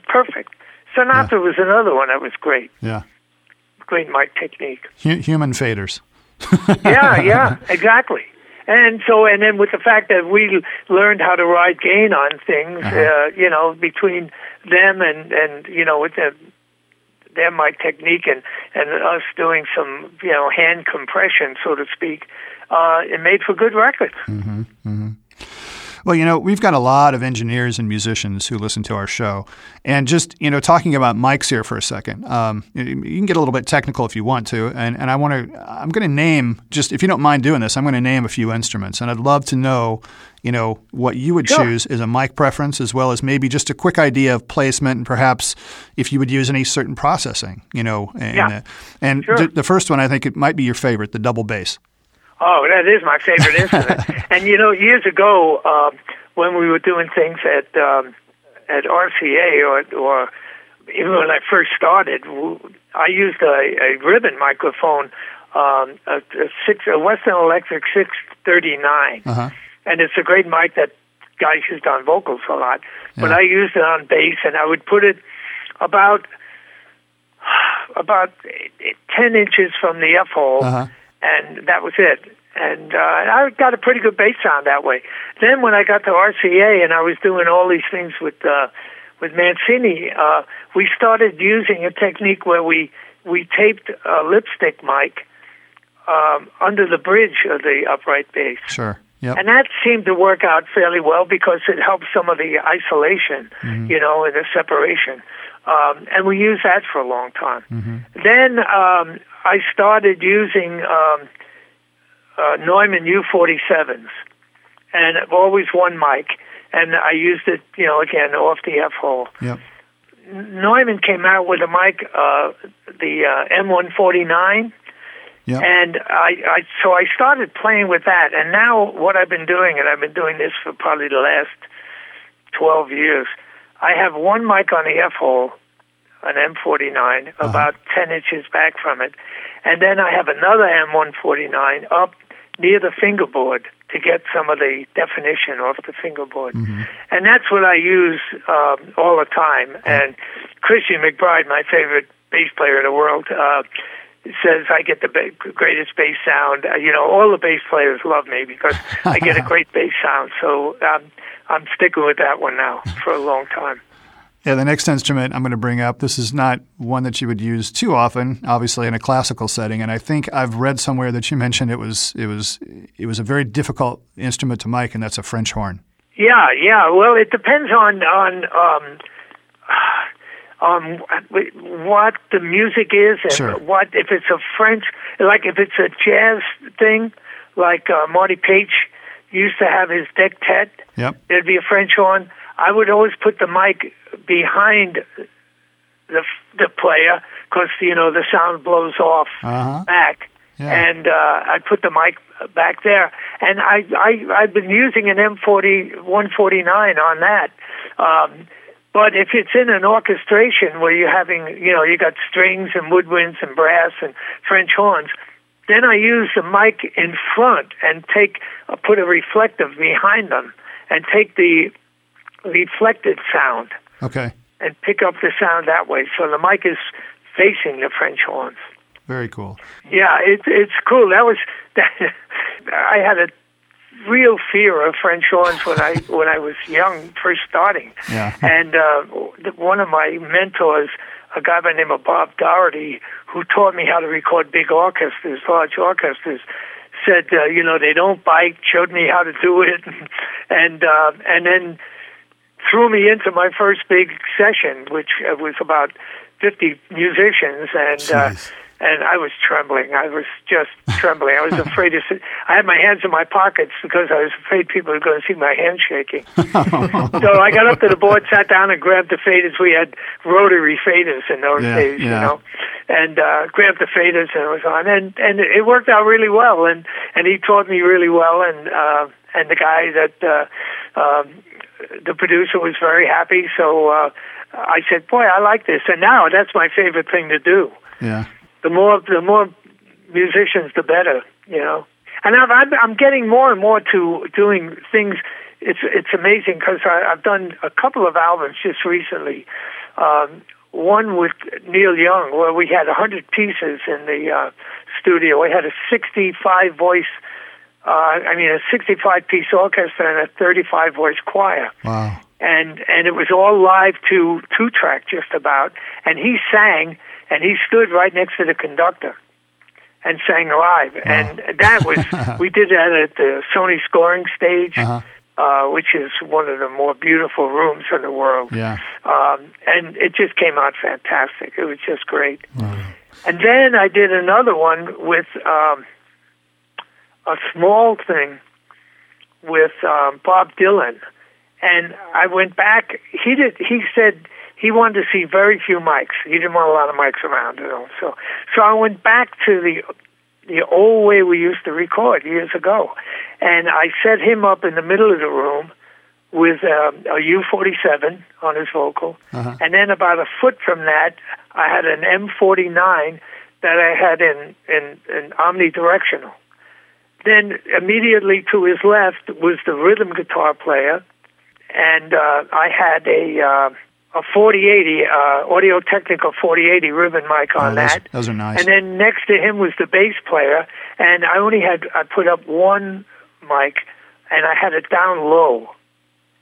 perfect. Sinatra was another one that was great. yeah. Great mic technique. Hu- human faders. yeah, yeah, exactly. And so, and then with the fact that we learned how to ride gain on things, Uh-huh. uh, you know, between them and and you know with the their mic technique and and us doing some you know hand compression, so to speak, uh, it made for good records. Well, you know, we've got a lot of engineers and musicians who listen to our show. And just, you know, talking about mics here for a second, um, you can get a little bit technical if you want to. And, and I want to, I'm going to name, just if you don't mind doing this, I'm going to name a few instruments. And I'd love to know, you know, what you would Sure. choose as a mic preference, as well as maybe just a quick idea of placement and perhaps if you would use any certain processing, you know. And, Yeah. and Sure. the, the first one, I think it might be your favorite, the double bass. Oh, that is my favorite instrument. and you know, years ago, uh, when we were doing things at um, at RCA or or even when I first started, I used a, a ribbon microphone, um, a, a six a Western Electric six thirty nine, Uh-huh. and it's a great mic that guys used on vocals a lot. But Yeah. I used it on bass, and I would put it about about ten inches from the f hole Uh-huh. And that was it. And uh, I got a pretty good bass sound that way. Then when I got to RCA and I was doing all these things with uh, with Mancini, uh, we started using a technique where we we taped a lipstick mic um, under the bridge of the upright bass. Sure. Yep. And that seemed to work out fairly well because it helped some of the isolation, you know, and the separation. Um, and we used that for a long time. Then um, I started using um, uh, Neumann U47s, and I've always one mic. And I used it, you know, again off the F hole. Yep. Neumann came out with a mic, uh, the uh, M149, Yep. and I, I so I started playing with that, and now what I've been doing, and I've been doing this for probably the last twelve years. I have one mic on the F hole, an M49, about ten inches back from it, and then I have another M149 up near the fingerboard to get some of the definition off the fingerboard, and that's what I use um, all the time. And Christian McBride, my favorite bass player in the world. Uh, says I get the ba- greatest bass sound. Uh, you know, all the bass players love me because I get a great bass sound. So um, I'm sticking with that one now for a long time. Yeah, the next instrument I'm going to bring up, this is not one that you would use too often, obviously in a classical setting, and I think I've read somewhere that you mentioned it was it was it was a very difficult instrument to mic, and that's a French horn. Yeah, yeah. Well, it depends on on um, on what the music is and Sure. what if it's a French like if it's a jazz thing, like uh, Marty Paich used to have his dectet. Yep. There'd be a French horn. I would always put the mic behind the the player because you know the sound blows off Uh-huh. back, Yeah. and uh, I put the mic back there. And I I I've been using an M40 149 on that. Um, but if it's in an orchestration where you're having, you know, you got strings and woodwinds and brass and French horns, then I use the mic in front and take uh, put a reflective behind them and take the reflected sound Okay. and pick up the sound that way. So the mic is facing the French horns. Very cool. Yeah, it's it's cool. That was that. I had a real fear of French horns when I when I was young, first starting. Yeah. And uh, one of my mentors, a guy by the name of Bob Doherty, who taught me how to record big orchestras, large orchestras, said, uh, you know, they don't bite. Showed me how to do it, and uh, and then threw me into my first big session, which uh, was about 50 musicians, and uh, Jeez. And I was trembling. I was just trembling. I was afraid to sit. I had my hands in my pockets because I was afraid people were going to see my hands shaking. so I got up to the board, sat down, and grabbed the faders. We had rotary faders in those Yeah, days, yeah. you know, and uh, grabbed the faders, and it was on, and and it worked out really well. And and he taught me really well, and uh, and the guy that. Uh, um, the producer was very happy, so uh, I said, "Boy, I like this." And now that's my favorite thing to do Yeah. The more the more musicians, the better. You know, and I've, I'm I'm getting more and more to doing things. It's it's amazing because I've done a couple of albums just recently. Um, one with Neil Young, where we had a hundred pieces in the uh, studio. We had a 65 voice. Uh, I mean, a 65 piece orchestra and a 35 voice choir Wow. and and it was all live to two track just about and he sang and he stood right next to the conductor and sang live and that was we did that at the Sony scoring stage Uh-huh. uh, which is one of the more beautiful rooms in the world Yeah. um, and it just came out fantastic it was just great and then I did another one with um, a small thing with um, Bob Dylan, and I went back. He did. He said he wanted to see very few mics. He didn't want a lot of mics around, you know. So, so I went back to the the old way we used to record years ago, and I set him up in the middle of the room with um, a U47 on his vocal, Uh-huh. and then about a foot from that, I had an M49 that I had in in, in omnidirectional. Then immediately to his left was the rhythm guitar player, and uh, I had a uh, a 4080 uh, Audio Technica 4080 ribbon mic on Oh, those, that. those are nice. And then next to him was the bass player, and I only had I put up one mic, and I had it down low,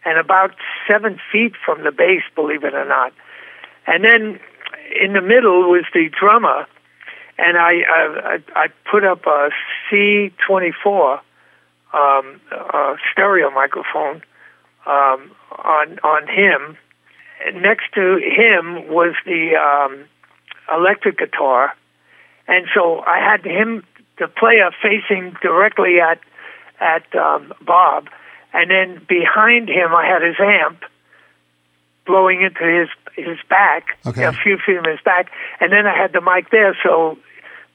and about seven feet from the bass, believe it or not. And then in the middle was the drummer, and I I, I I put up a C24 um, uh, stereo microphone um, on on him. Next to him was the um, electric guitar, and so I had him, the player, facing directly at at um, Bob, and then behind him I had his amp blowing into his his back, Okay. a few feet from his back, and then I had the mic there, so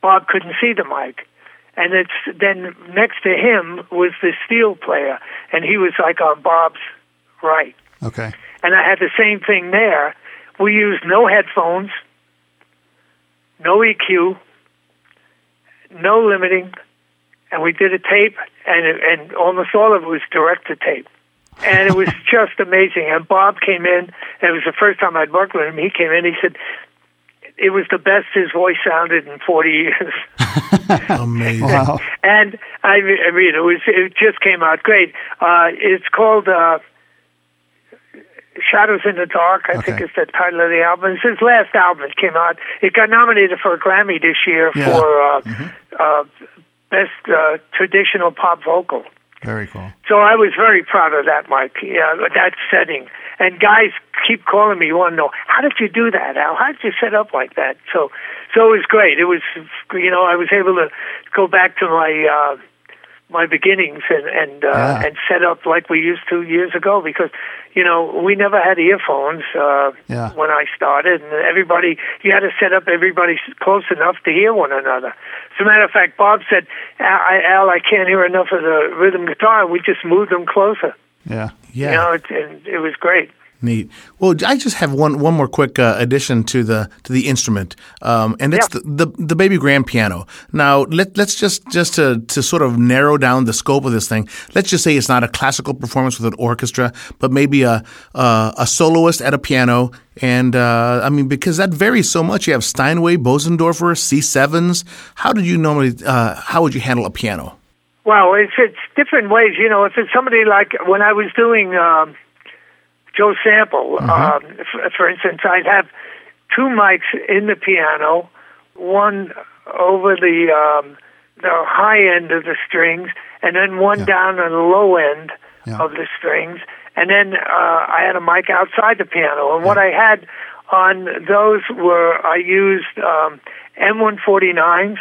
Bob couldn't see the mic. And it's then next to him was the steel player, and he was like on Bob's right. okay. And I had the same thing there. We used no headphones, no EQ, no limiting, and we did a tape, and it, and almost all of it was direct to tape, and it was just amazing. And Bob came in, and it was the first time I'd worked with him. He came in, he said, it was the best his voice sounded in 40 years. Amazing. Wow. and I, mean- I mean, it was it just came out great. Uh, it's called uh, Shadows in the Dark. I think is the title of the album. It's his last album. It came out. It got nominated for a Grammy this year Yeah. for uh, uh, best uh, traditional pop vocal. Very cool. So I was very proud of that, Mike. Yeah, that setting. And guys keep calling me, you want to know how did you do that, Al? How did you set up like that? So, so it was great. It was, you know, I was able to go back to my uh, my beginnings and and uh, Yeah. and set up like we used to years ago because, you know, we never had earphones uh, Yeah. when I started, and everybody you had to set up everybody close enough to hear one another. As a matter of fact, Bob said, Al, I, Al, I can't hear enough of the rhythm guitar, and we just moved them closer. Yeah. Yeah. You know, it, and it was great. Neat. Well, I just have one one more quick uh, addition to the to the instrument, um, and that's Yeah. the, the the baby grand piano. Now let let's just just to to sort of narrow down the scope of this thing. Let's just say it's not a classical performance with an orchestra, but maybe a uh, a soloist at a piano. And uh, I mean, because that varies so much. You have Steinway, Bosendorfer, C sevens. How did you normally? Uh, how would you handle a piano? Well, it's it's different ways. You know, if it's somebody like when I was doing um, Joe Sample, um, for, for instance, I'd have two mics in the piano, one over the um, the high end of the strings, and then one Yeah. down on the low end Yeah. of the strings, and then uh, I had a mic outside the piano. And what I had on those were I used um, M149s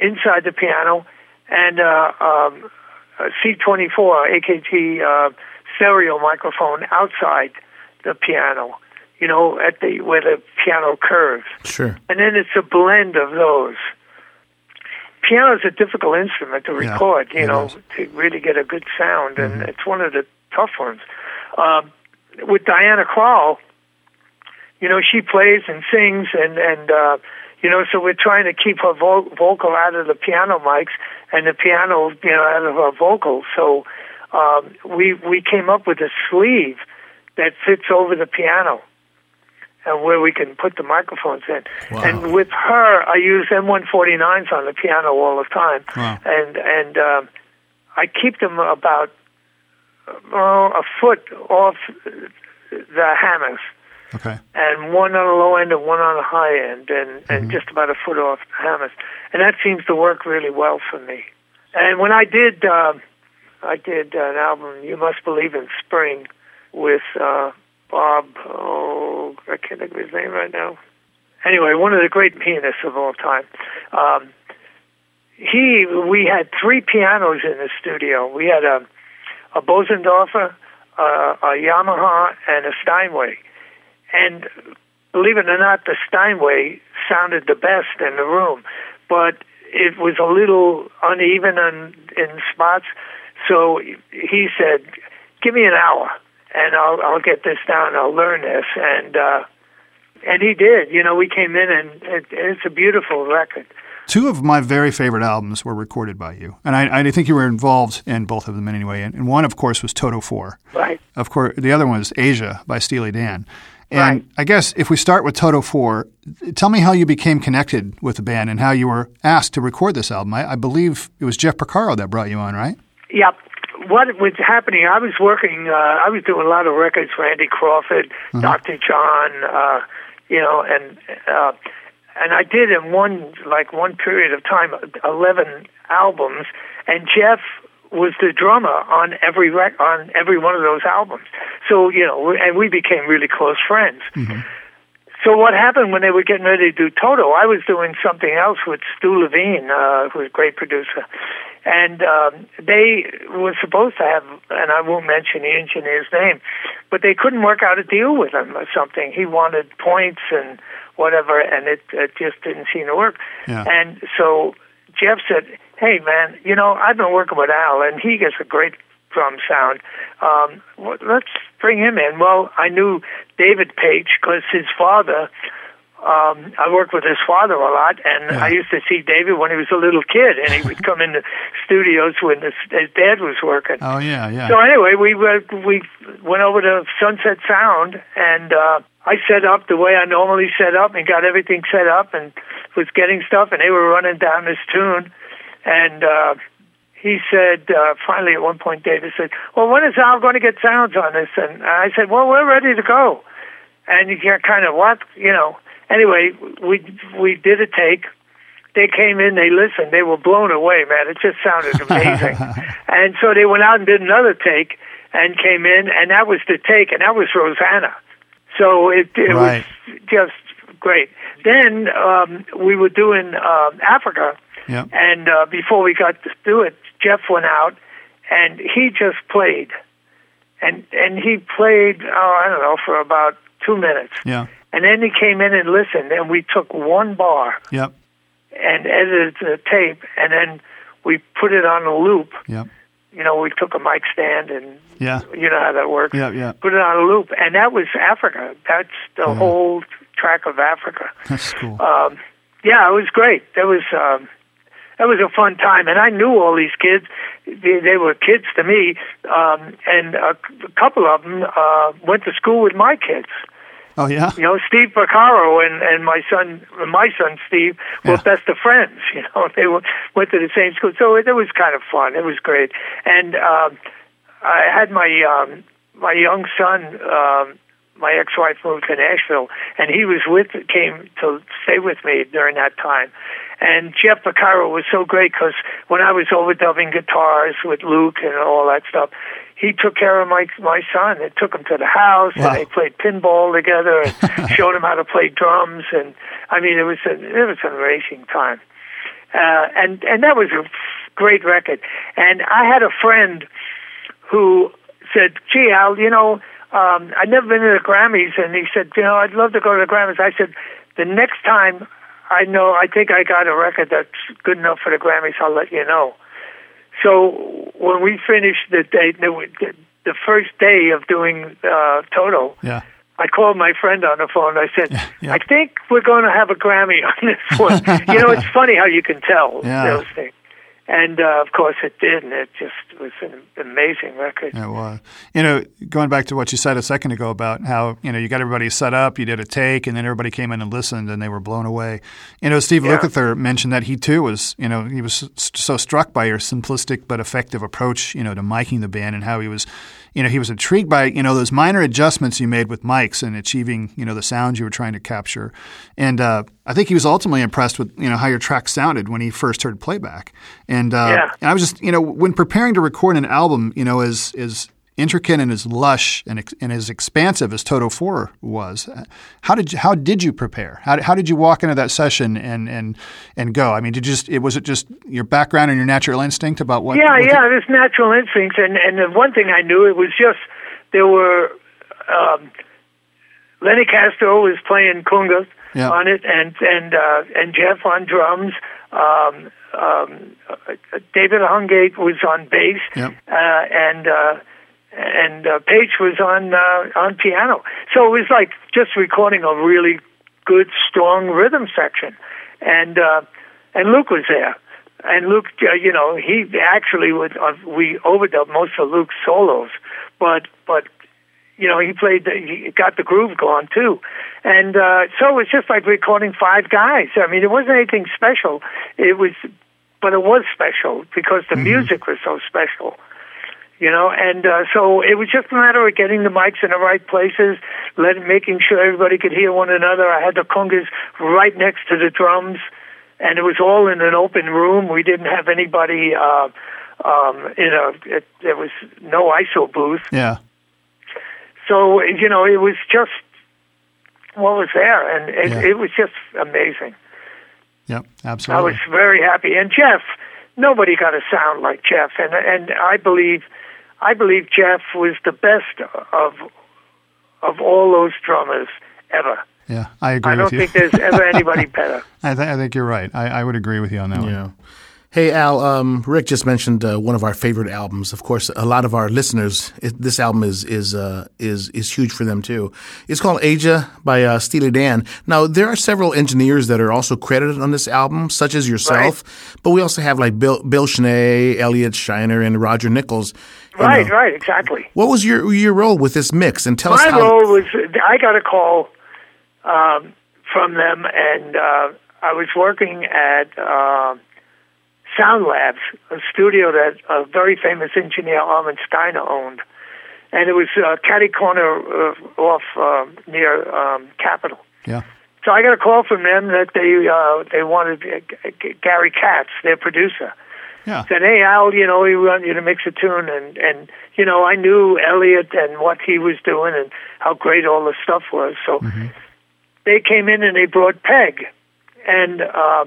inside the piano and uh, um, a C24 AKG. uh, stereo microphone outside the piano. You know, at the where the piano curves, Sure. and then it's a blend of those. Piano is a difficult instrument to Yeah, record. you know, is. to really get a good sound, and it's one of the tough ones. Um, with Diana Krall, you know, she plays and sings, and and uh, you know, so we're trying to keep her vo- vocal out of the piano mics and the piano, you know, out of her vocals. So um, we we came up with a sleeve that fits over the piano, and where we can put the microphones in. Wow. And with her, I use M149s on the piano all the time, Wow. and and um, I keep them about oh, a foot off the hammers Okay. and one on the low end and one on the high end, and, Mm-hmm. and just about a foot off the hammers. And that seems to work really well for me. And when I did, uh, I did an album, You Must Believe in Spring, with uh, Bob, oh, I can't think of his name right now. Anyway, one of the great pianists of all time. Um, he, we had three pianos in the studio. We had a, a Bosendorfer, a Yamaha, and a Steinway. And believe it or not, the Steinway sounded the best in the room, but it was a little uneven in, in spots. So he said, "Give me an hour, and I'll I'll get this down. I'll learn this." And uh, and he did. You know, we came in, and it, it's a beautiful record. Two of my very favorite albums were recorded by you, and I, I think you were involved in both of them anyway. And, and one, of course, was Toto Four. Right. Of course, the other one was Aja by Steely Dan. And Right. I guess if we start with Toto Four, tell me how you became connected with the band and how you were asked to record this album. I, I believe it was Jeff Porcaro that brought you on, right? Yep. What was happening? I was working. Uh, I was doing a lot of records for Andy Crawford, Dr. John, uh, you know, and uh, and I did in one like one period of time eleven albums, and Jeff was the drummer on every rec- on every one of those albums. So you know, and we became really close friends. So what happened when they were getting ready to do Toto? I was doing something else with Stu Levine, uh, who's a great producer, and um, they were supposed to have, and I won't mention the engineer's name, but they couldn't work out a deal with him or something. He wanted points and whatever, and it, it just didn't seem to work. Yeah. And so Jeff said, "Hey, man, you know I've been working with Al, and he gets a great drum sound. Um, let's bring him in." Well, I knew David Paich because his father um, I worked with his father a lot, and Yeah. I used to see David when he was a little kid, and he would come in the studios when his, his dad was working. Oh yeah, yeah. So anyway, we were, we went over to Sunset Sound, and uh, I set up the way I normally set up, and got everything set up, and was getting stuff, and they were running down this tune, and uh, he said uh, finally at one point, David said, "Well, when is Al going to get sounds on this?" And I said, "Well, we're ready to go." And you kind of what you know. Anyway, we we did a take. They came in, they listened, they were blown away, man. It just sounded amazing. and so they went out and did another take and came in, and that was the take, and that was Rosanna. So it, it Right. was just great. Then um, we were doing um Africa, yeah. and uh, before we got to do it, Jeff went out, and he just played, and and he played, oh, I don't know, for about two minutes, Yeah. And then he came in and listened, and we took one bar Yep. and edited the tape, and then we put it on a loop. Yep. You know, we took a mic stand, and Yeah. you know how that works. Yeah. Yeah. Put it on a loop, and that was Africa. That's the Yeah. whole track of Africa. That's cool. Um, yeah, it was great. That was um, that was a fun time, and I knew all these kids. They, they were kids to me, um, and a, a couple of them uh, went to school with my kids. Oh yeah. You know, Steve Porcaro and and my son, my son Steve, were Yeah. best of friends. You know, they were, went to the same school, so it, it was kind of fun. It was great, and um, I had my um, my young son. Um, my ex-wife moved to Nashville, and he was with came to stay with me during that time. And Jeff Porcaro was so great because when I was overdubbing guitars with Luke and all that stuff, he took care of my my son and took him to the house, Wow. and they played pinball together and showed him how to play drums. And I mean, it was a, it was an amazing time. Uh, and and that was a great record. And I had a friend who said, "Gee, Al, you know, um, I'd never been to the Grammys," and he said, "You know, I'd love to go to the Grammys." I said, "The next time I know, I think I got a record that's good enough for the Grammys. I'll let you know." So when we finished the day, the, the first day of doing uh, Toto, Yeah. I called my friend on the phone. I said, yeah. "I think we're going to have a Grammy on this one." you know, it's funny how you can tell Yeah. those things. And uh, of course, it did, and it just was an amazing record. It was. You know, going back to what you said a second ago about how, you know, you got everybody set up, you did a take, and then everybody came in and listened and they were blown away. You know, Steve Yeah. Lukather mentioned that he too was, you know, he was so struck by your simplistic but effective approach, you know, to miking the band and how he was, you know, he was intrigued by, you know, those minor adjustments you made with mics and achieving, you know, the sounds you were trying to capture. And uh, I think he was ultimately impressed with, you know, how your track sounded when he first heard playback. And, uh, Yeah. and I was just, you know, when preparing to record an album, you know, as as intricate and as lush and, ex- and as expansive as Toto Four was, how did you, how did you prepare? How, how did you walk into that session and and and go? I mean, did you just it was it just your background and your natural instinct about what? yeah, what the- yeah, this natural instinct, and and the one thing I knew it was just there were um, Lenny Castro was playing congas Yeah. on it, and and uh, and Jeff on drums. Um, um, uh, David Hungate was on bass, uh, and uh, and uh, Paich was on uh, on piano. So it was like just recording a really good, strong rhythm section, and uh, and Luke was there. And Luke, uh, you know, he actually would uh, we overdubbed most of Luke's solos, but but you know he played the, he got the groove going too, and uh, so it was just like recording five guys. I mean, it wasn't anything special. It was, but it was special because the music was so special you know and uh, so it was just a matter of getting the mics in the right places let, making sure everybody could hear one another i had the congas right next to the drums and it was all in an open room we didn't have anybody uh um you know it, there was no iso booth Yeah. so you know it was just what was there and it, Yeah. it was just amazing Yep. Absolutely. I was very happy. And Jeff, nobody got a sound like Jeff, and and I believe, I believe Jeff was the best of of all those drummers ever. yeah, I agree I don't with you. think there's ever anybody better. I, th- I think you're right. I, I would agree with you on that one. Yeah. Hey Al, um, Rick just mentioned uh, one of our favorite albums. Of course, a lot of our listeners, it, this album is is uh, is is huge for them too. It's called Aja by uh, Steely Dan. Now there are several engineers that are also credited on this album, such as yourself. Right. But we also have like Bill Bill Schnee, Elliot Scheiner, and Roger Nichols. Right, know. right, exactly. What was your your role with this mix? And tell My us how. My role was I got a call um, from them, and uh, I was working at. Uh, Sound Labs, a studio that a very famous engineer Armin Steiner owned, and it was uh, catty corner uh, off uh, near um, Capitol. Yeah. So I got a call from them that they uh, they wanted uh, Gary Katz, their producer. Yeah. Said, hey Al, you know we want you to mix a tune, and and you know I knew Elliot and what he was doing and how great all the stuff was. So mm-hmm. they came in and they brought Peg, and. Uh,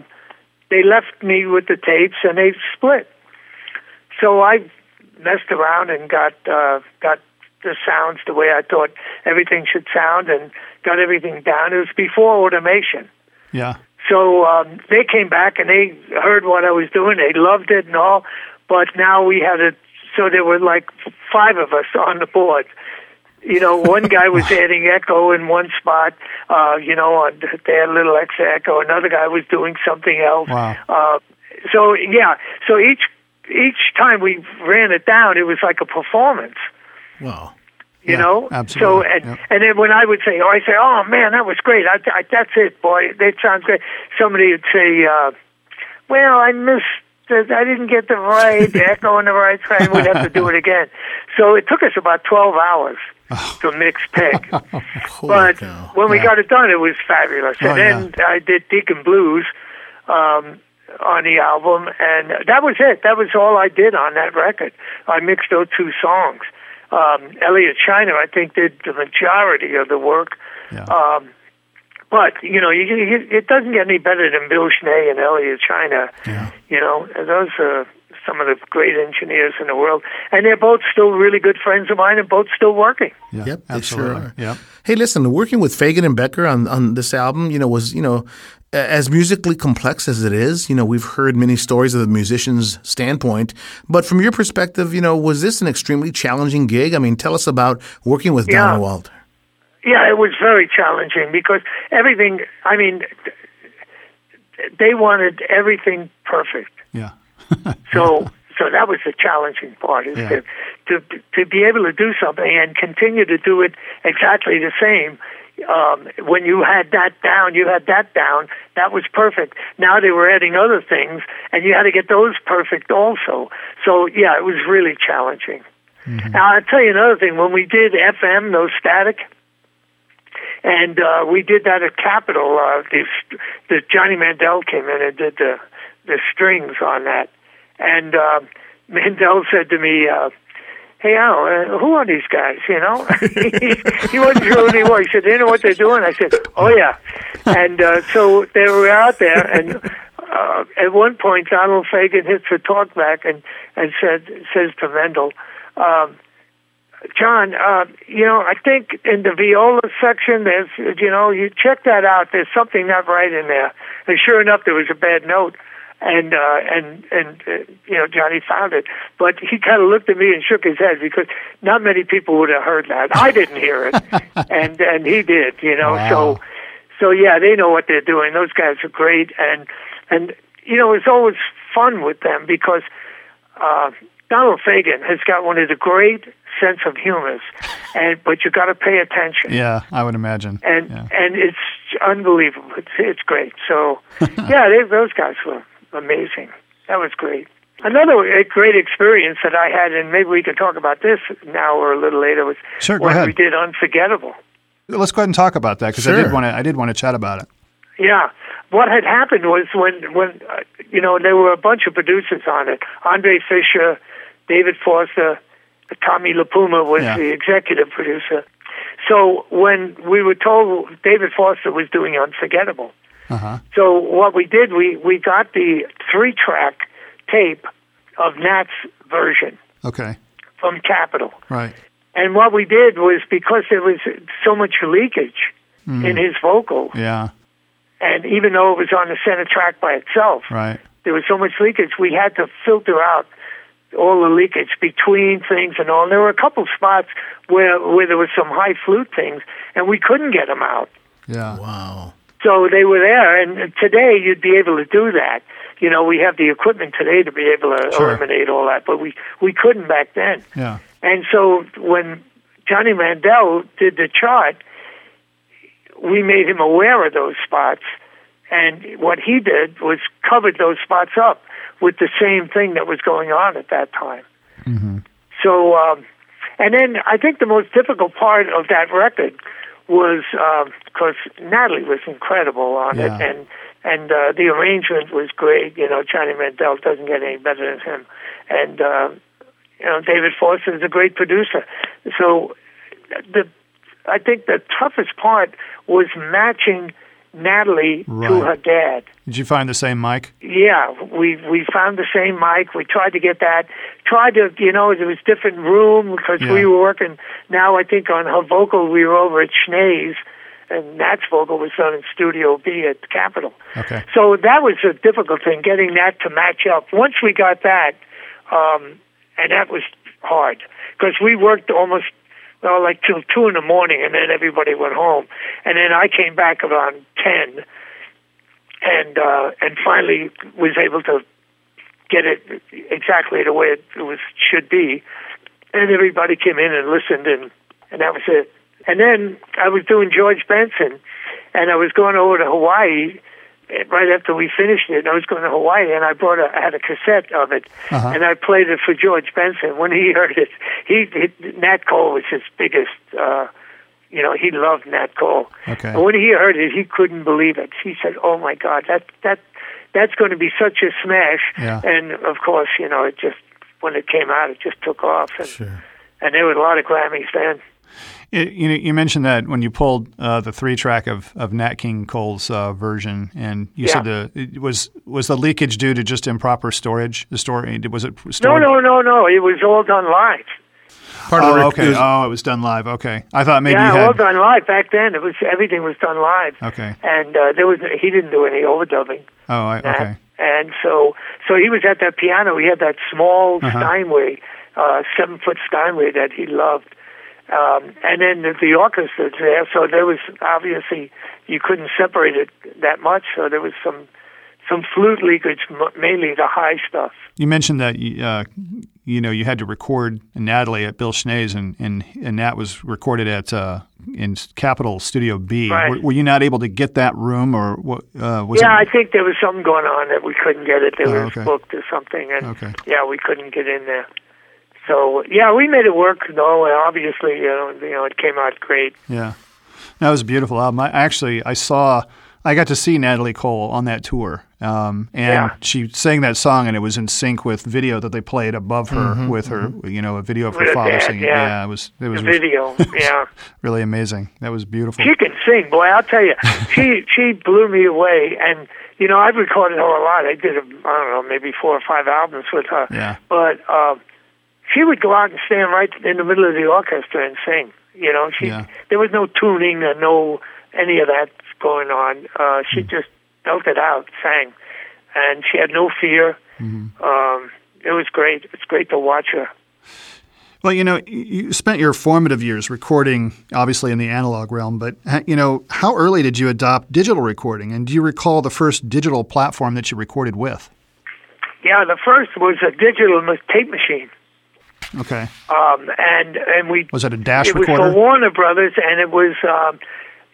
they left me with the tapes and they split. So I messed around and got uh, got the sounds the way I thought everything should sound and got everything down. It was before automation. Yeah. So um, they came back and they heard what I was doing. They loved it and all. But now we had it. So there were like five of us on the board. You know, one guy was adding echo in one spot. Uh, you know, they had a little extra echo. Another guy was doing something else. Wow. Uh, so yeah, so each each time we ran it down, it was like a performance. Wow. You yeah, know, absolutely. so and yep. and then when I would say, oh, I say, oh man, that was great. I, I, that's it, boy. That sounds great. Somebody would say, uh, well, I missed I didn't get the right echo in the right time. We'd have to do it again. So it took us about 12 hours oh. to mix Peg. but cow. when we Yeah. got it done, it was fabulous. Oh, and then I did Deacon Blues um, on the album, and that was it. That was all I did on that record. I mixed those two songs. Um, Elliot Scheiner, I think, did the majority of the work. Yeah. Um, but you know, you, you, it doesn't get any better than Bill Schnee and Elliot Scheiner. Yeah. You know, those are some of the great engineers in the world, and they're both still really good friends of mine, and both still working. Yeah, Yep, absolutely. sure are. Yep. Hey, listen, working with Fagen and Becker on, on this album, you know, was, you know, a- as musically complex as it is, you know, we've heard many stories of the musician's standpoint, but from your perspective, you know, was this an extremely challenging gig? I mean, tell us about working with Yeah. Donald Walter. Yeah, it was very challenging because everything. I mean, they wanted everything perfect. Yeah. So so that was the challenging part is Yeah. to, to to be able to do something and continue to do it exactly the same. Um, when you had that down, you had that down. That was perfect. Now they were adding other things, and you had to get those perfect also. So yeah, it was really challenging. Now I'll tell you another thing. When we did FM, no static, and uh, we did that at Capitol. Uh, the, the Johnny Mandel came in and did the the strings on that, and uh, Mandel said to me, uh, "Hey Al, uh, who are these guys?" You know, he, wasn't sure who they were. He said, "They know what they're doing." I said, "Oh yeah," and uh, so they were out there, and uh, at one point, Donald Fagen hits a talkback and and said says to Mandel. Um, John, uh, you know, I think in the viola section, there's, you know, you check that out. There's something not right in there. And sure enough, there was a bad note, and uh, and and uh, you know, Johnny found it. But he kind of looked at me and shook his head because not many people would have heard that. I didn't hear it, and and he did. You know, Wow. so so yeah, they know what they're doing. Those guys are great, and and you know, it's always fun with them because. Uh, Donald Fagen has got one of the great sense of humors, and but you got to pay attention. Yeah, I would imagine. And yeah. and it's unbelievable. It's it's great. So yeah, they, those guys were amazing. That was great. Another great experience that I had, and maybe we can talk about this now or a little later, was Sure, go ahead. we did Unforgettable. Let's go ahead and talk about that because I did want to. I did want to chat about it. Yeah. What had happened was when when uh, you know there were a bunch of producers on it. Andre Fischer, David Foster, Tommy LiPuma was Yeah. the executive producer. So when we were told David Foster was doing Unforgettable, Uh huh. so what we did we we got the three track tape of Nat's version Okay. from Capitol. Right. And what we did was because there was so much leakage in his vocals, Yeah. and even though it was on the center track by itself, Right. there was so much leakage, we had to filter out all the leakage between things and all. And there were a couple spots where where there was some high flute things, and we couldn't get them out. Yeah. Wow. So they were there, and today you'd be able to do that. You know, we have the equipment today to be able to Sure. eliminate all that, but we we couldn't back then. Yeah. And so when Johnny Mandel did the chart, we made him aware of those spots. And what he did was covered those spots up with the same thing that was going on at that time. So, um, and then I think the most difficult part of that record was because Natalie was incredible on Yeah. it, and and uh, the arrangement was great. You know, Johnny Mandel doesn't get any better than him, and uh, you know David Foster is a great producer. So the I think the toughest part was matching Natalie to her dad. Did you find the same mic? Yeah, we we found the same mic. We tried to get that. Tried to, you know, it was different room because Yeah. we were working. Now I think on her vocal we were over at Schnee's, and Nat's vocal was done in Studio B at Capitol. Okay. So that was a difficult thing, getting that to match up. Once we got that, um, and that was hard because we worked almost well like till two in the morning, and then everybody went home, and then I came back around ten, and uh, and finally was able to get it exactly the way it was should be, and everybody came in and listened, and and that was it. And then I was doing George Benson, and I was going over to Hawaii right after we finished it. I was going to Hawaii, and I brought a I had a cassette of it, Uh-huh. and I played it for George Benson. When he heard it, he, he Nat Cole was his biggest. uh you know, he loved Nat Cole. Okay. And when he heard it, he couldn't believe it. He said, "Oh my God, that that that's going to be such a smash!" Yeah. And of course, you know, it just when it came out, it just took off, and Sure. and there were a lot of Grammys then. It, you know, you mentioned that when you pulled uh, the three track of, of Nat King Cole's uh, version, and you said the it was was the leakage due to just improper storage. The story was it No, stored? no, no, no. It was all done live. Part of the Oh, rec- okay. it was- oh, it was done live. Okay, I thought maybe yeah, you all done live back then. It was everything was done live. Okay. And uh, there was he didn't do any overdubbing. Oh, I, okay. And so so he was at that piano. He had that small Uh-huh. Steinway, uh, seven foot Steinway that he loved. Um, and then the, the orchestra's there, so there was obviously you couldn't separate it that much. So there was some some flute leakage, mainly the high stuff. You mentioned that you, uh, you know you had to record Natalie at Bill Schnee's, and and, and that was recorded at uh, in Capitol Studio B. Right. Were, were you not able to get that room, or what? Uh, was yeah, it? I think there was something going on that we couldn't get it. There Oh, was okay. booked or something, and Okay. yeah, we couldn't get in there. So yeah, we made it work though. And obviously, you know, you know, it came out great. Yeah, that was a beautiful album. I actually I saw I got to see Natalie Cole on that tour, um, and Yeah. she sang that song, and it was in sync with video that they played above her with her, you know, a video of her With her father dad, singing. yeah. it was it was The video, yeah. really amazing. That was beautiful. She can sing, boy. I'll tell you, she she blew me away. And you know, I've recorded her a lot. I did, I don't know, maybe four or five albums with her. Yeah. But um, she would go out and stand right in the middle of the orchestra and sing. You know, she Yeah. there was no tuning or no any of that going on. Uh, she Hmm. just belted out, sang, and she had no fear. Mm-hmm. Um, it was great. It's great to watch her. Well, you know, you spent your formative years recording, obviously in the analog realm, but you know, how early did you adopt digital recording, and do you recall the first digital platform that you recorded with? Yeah, the first was a digital tape machine. Okay, um, and and we was it a dash it was recorder? for Warner Brothers, and it was um,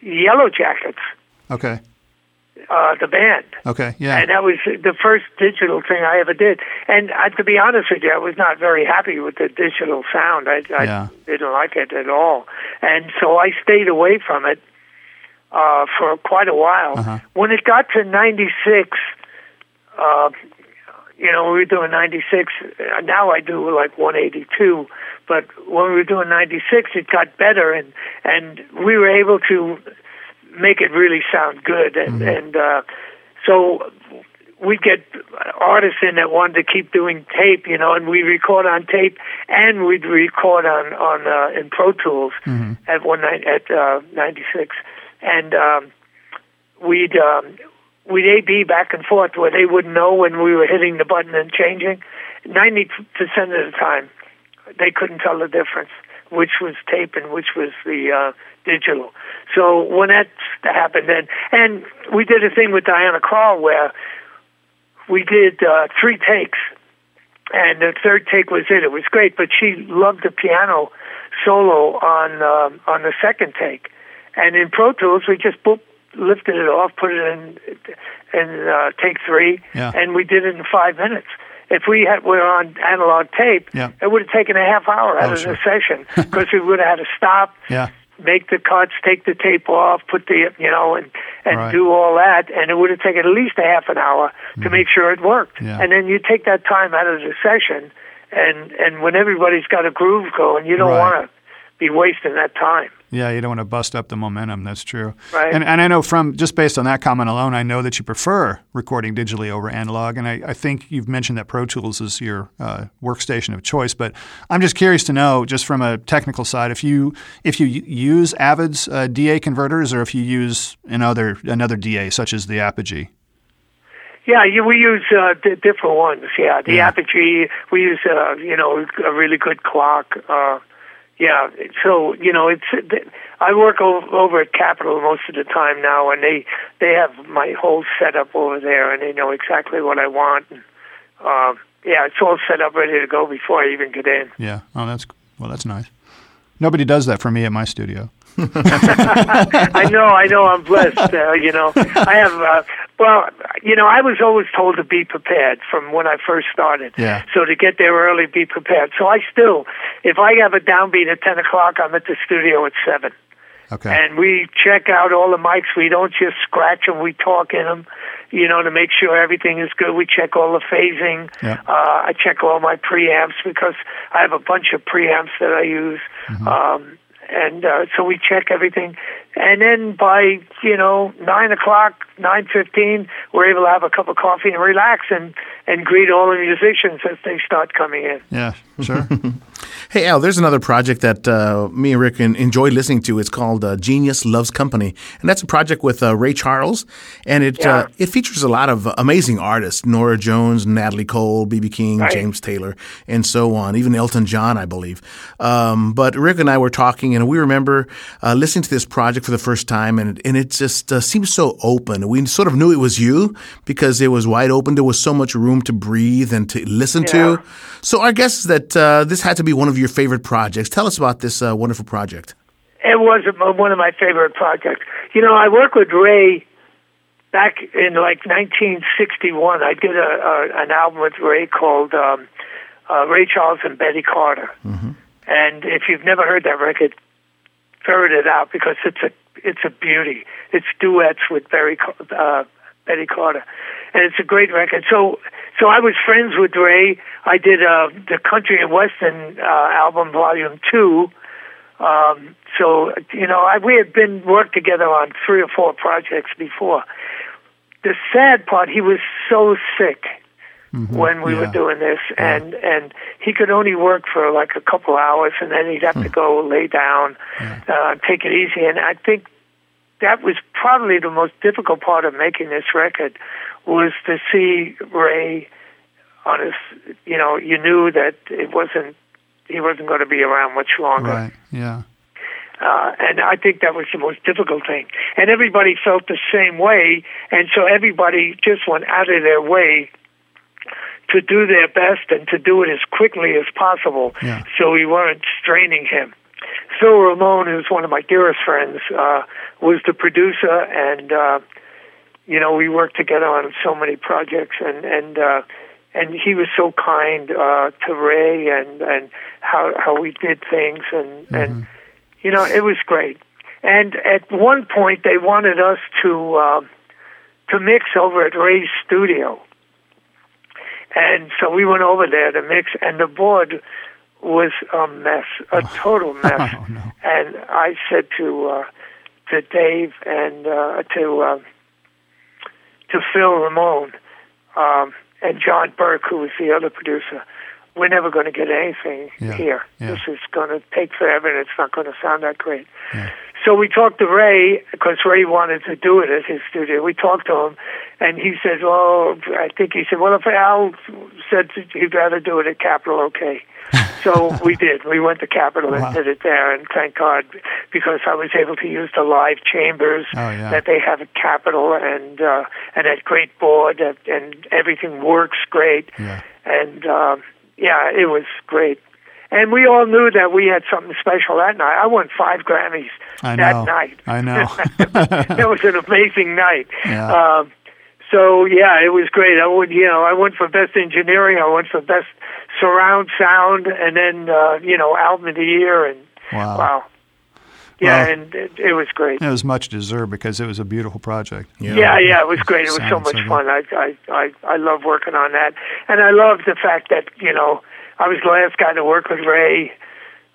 Yellow Jackets, Okay, uh, the band, okay, yeah, and that was the first digital thing I ever did. And uh, to be honest with you, I was not very happy with the digital sound. I, I Yeah. didn't like it at all, and so I stayed away from it uh, for quite a while. Uh-huh. When it got to '96. Uh, you know, we were doing 96. uh, Now I do like 182. But when we were doing 96, it got better, and and we were able to make it really sound good. And and uh, so we'd get artists in that wanted to keep doing tape, you know, and we record on tape, and we'd record on on uh, in Pro Tools at one night at uh, 96, and um, we'd um, we'd A B back and forth where they wouldn't know when we were hitting the button and changing. Ninety percent of the time, they couldn't tell the difference, which was tape and which was the uh, digital. So when that happened, then and we did a thing with Diana Krall where we did uh, three takes, and the third take was it. It was great, but she loved the piano solo on um, on the second take, and in Pro Tools we just boop, lifted it off, put it in in uh, take three, Yeah. and we did it in five minutes. If we had were on analog tape, Yeah. it would have taken a half hour out Oh, of sure. the session because we would have had to stop, Yeah. make the cuts, take the tape off, put the you know, and and Right. do all that, and it would have taken at least a half an hour to make sure it worked. Mm-hmm. And then you take that time out of the session, and and when everybody's got a groove going, you don't Right. want to be wasting that time. Yeah, you don't want to bust up the momentum. That's true. Right. And, and I know from just based on that comment alone, I know that you prefer recording digitally over analog. And I, I think you've mentioned that Pro Tools is your uh, workstation of choice. But I'm just curious to know, just from a technical side, if you if you use Avid's uh, DA converters or if you use another another DA such as the Apogee. Yeah, you, we use uh, d- different ones. Yeah, the Yeah. Apogee. We use uh, you know a really good clock. Uh, yeah, so you know it's. I work over, at Capitol most of the time now, and they they have my whole setup over there, and they know exactly what I want. And, uh, yeah, it's all set up ready to go before I even get in. Yeah. Oh, that's well, that's nice. Nobody does that for me at my studio. I know, I know, I'm blessed. Uh, you know, I have. Uh, well, you know, I was always told to be prepared from when I first started. Yeah. So to get there early, be prepared. So I still, if I have a downbeat at ten o'clock, I'm at the studio at seven. Okay. And we check out all the mics. We don't just scratch them. We talk in them, you know, to make sure everything is good. We check all the phasing. Yeah. Uh, I check all my preamps because I have a bunch of preamps that I use. Mm-hmm. Um, and uh, so we check everything. And then by, you know, 9 o'clock, 9.15, we're able to have a cup of coffee and relax and, and greet all the musicians as they start coming in. yeah. Sure. Hey, Al, there's another project that uh, me and Rick enjoy listening to. It's called uh, Genius Loves Company, and that's a project with uh, Ray Charles, and it uh, Yeah. it features a lot of amazing artists: Norah Jones, Natalie Cole, B.B. King, Right. James Taylor, and so on. Even Elton John, I believe. Um, but Rick and I were talking, and we remember uh, listening to this project for the first time, and and it just uh, seems so open. We sort of knew it was you because it was wide open. There was so much room to breathe and to listen Yeah. to. So our guess is that uh, this had to be one of your favorite projects. Tell us about this uh, wonderful project. It was one of my favorite projects. You know, I worked with Ray back in like 1961. I did a, a an album with Ray called um, uh, Ray Charles and Betty Carter. And if you've never heard that record, ferret it out because it's a it's a beauty. It's duets with Barry, uh, Betty Carter, and it's a great record. So so I was friends with Ray. I did uh, the Country and Western uh, album, Volume Two. Um, so you know, I, we had been worked together on three or four projects before. The sad part, he was so sick when we Yeah. were doing this, and and he could only work for like a couple hours, and then he'd have to go lay down, uh, take it easy. And I think that was probably the most difficult part of making this record was to see Ray on his. You know, you knew that it wasn't he wasn't going to be around much longer. right. Yeah. Uh, and I think that was the most difficult thing. And everybody felt the same way, and so everybody just went out of their way to do their best and to do it as quickly as possible Yeah. so we weren't straining him. Phil Ramone, who's one of my dearest friends, uh, was the producer, and uh, you know we worked together on so many projects, and and uh, and he was so kind uh, to Ray, and and how how we did things, and and you know it was great. And at one point, they wanted us to uh, to mix over at Ray's studio, and so we went over there to mix, and the board was a mess, a total mess. Oh, no. And I said to uh, to Dave and uh, to uh, to Phil Ramone um, and John Burk, who was the other producer, we're never going to get anything Yeah, here. yeah. This is going to take forever, and it's not going to sound that great. So we talked to Ray because Ray wanted to do it at his studio. We talked to him, and he said, "Well, I think he said, well, if Al said he'd rather do it at Capitol, okay." so we did. We went to Capitol Wow. and did it there, and thank God because I was able to use the live chambers Oh, yeah. that they have at Capitol, and uh, and that great board, and, and everything works great, Yeah. and uh, yeah, it was great. And we all knew that we had something special that night. I won five Grammys I that know. night. I know. it was an amazing night. Yeah. Um, so yeah, it was great. I would, you know, I went for best engineering. I went for best surround sound, and then uh, you know, album of the year. And Wow. wow, yeah, Well- and it, it was great. It was much deserved because it was a beautiful project. Yeah, yeah, it was great. It was so much so fun. I, I, I, I love working on that, and I love the fact that you know I was the last guy to work with Ray,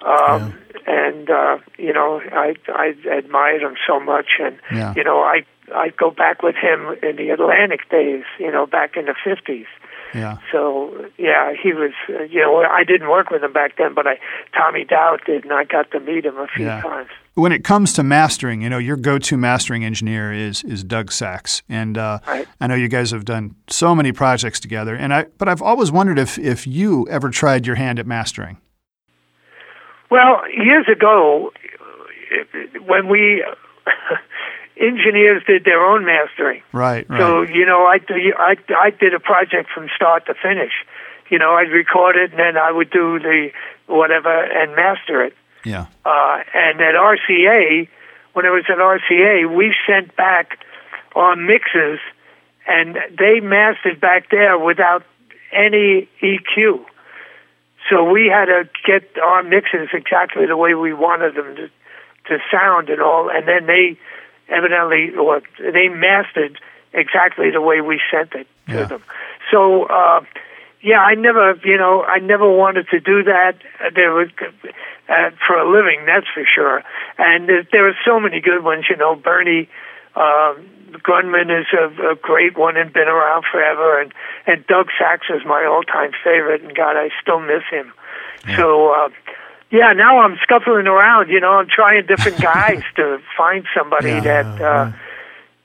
um, and uh, you know I, I admired him so much, and Yeah. you know I, I go back with him in the Atlantic days, you know, back in the fifties. Yeah. So yeah, he was. Uh, you know, I didn't work with him back then, but I Tommy Dowd did, and I got to meet him a few Yeah. times. When it comes to mastering, you know, your go-to mastering engineer is is Doug Sax, and uh, Right. I know you guys have done so many projects together. And I, but I've always wondered if if you ever tried your hand at mastering. Well, years ago, when we engineers did their own mastering, Right. Right. so you know, I, I I did a project from start to finish. You know, I'd record it and then I would do the whatever and master it. Yeah. Uh, and at RCA, when it was at RCA, we sent back our mixes, and they mastered back there without any EQ. So we had to get our mixes exactly the way we wanted them to, to sound and all, and then they evidently, or they mastered exactly the way we sent it to Yeah. them. So, uh, yeah, I never, you know, I never wanted to do that. There was uh, for a living, that's for sure. And there, there are so many good ones, you know. Bernie um, Grundman is a, a great one and been around forever, and and Doug Sax is my all-time favorite. And God, I still miss him. So. Uh, yeah, now I'm scuffling around. You know, I'm trying different guys to find somebody Yeah, that uh,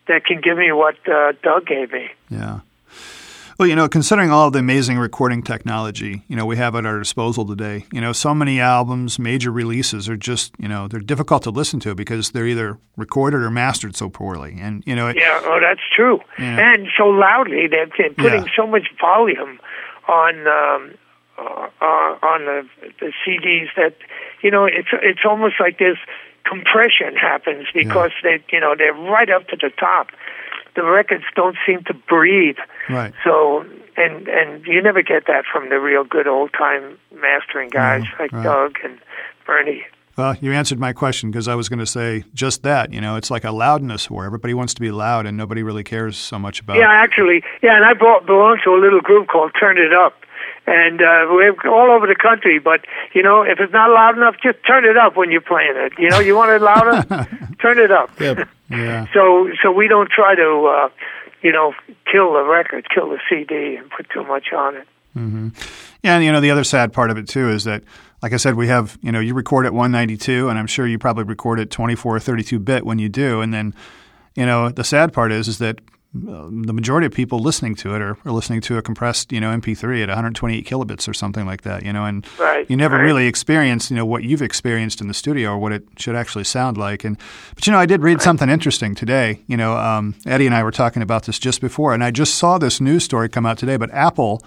that can give me what uh, Doug gave me. Yeah. Well, you know, considering all of the amazing recording technology, you know, we have at our disposal today, you know, so many albums, major releases are just, you know, they're difficult to listen to because they're either recorded or mastered so poorly. And, you know, it, Yeah, oh, that's true. Yeah. And so loudly, they're, they're putting Yeah. so much volume on um, uh, uh, on the, the CDs that you know it's it's almost like this compression happens because they you know they're right up to the top. The records don't seem to breathe. right. So and and you never get that from the real good old time mastering guys No, like right. Doug and Bernie. Well, you answered my question because I was going to say just that. You know, it's like a loudness war. Everybody wants to be loud, and nobody really cares so much about. Yeah, actually, yeah, and I brought, belong to a little group called Turn It Up, and uh, we're all over the country. But you know, if it's not loud enough, just turn it up when you're playing it. You know, you want it louder, turn it up. Yep. Yeah. So, so we don't try to, uh, you know, kill the record, kill the CD, and put too much on it. Mm-hmm. Yeah, and you know the other sad part of it too is that, like I said, we have you know you record at 192, and I'm sure you probably record at 24 or 32 bit when you do, and then you know the sad part is is that the majority of people listening to it are, are listening to a compressed you know MP3 at 128 kilobits or something like that, you know, and Right, you never right. really experience you know what you've experienced in the studio or what it should actually sound like. And but you know I did read something interesting today. You know um, Eddie and I were talking about this just before, and I just saw this news story come out today. But Apple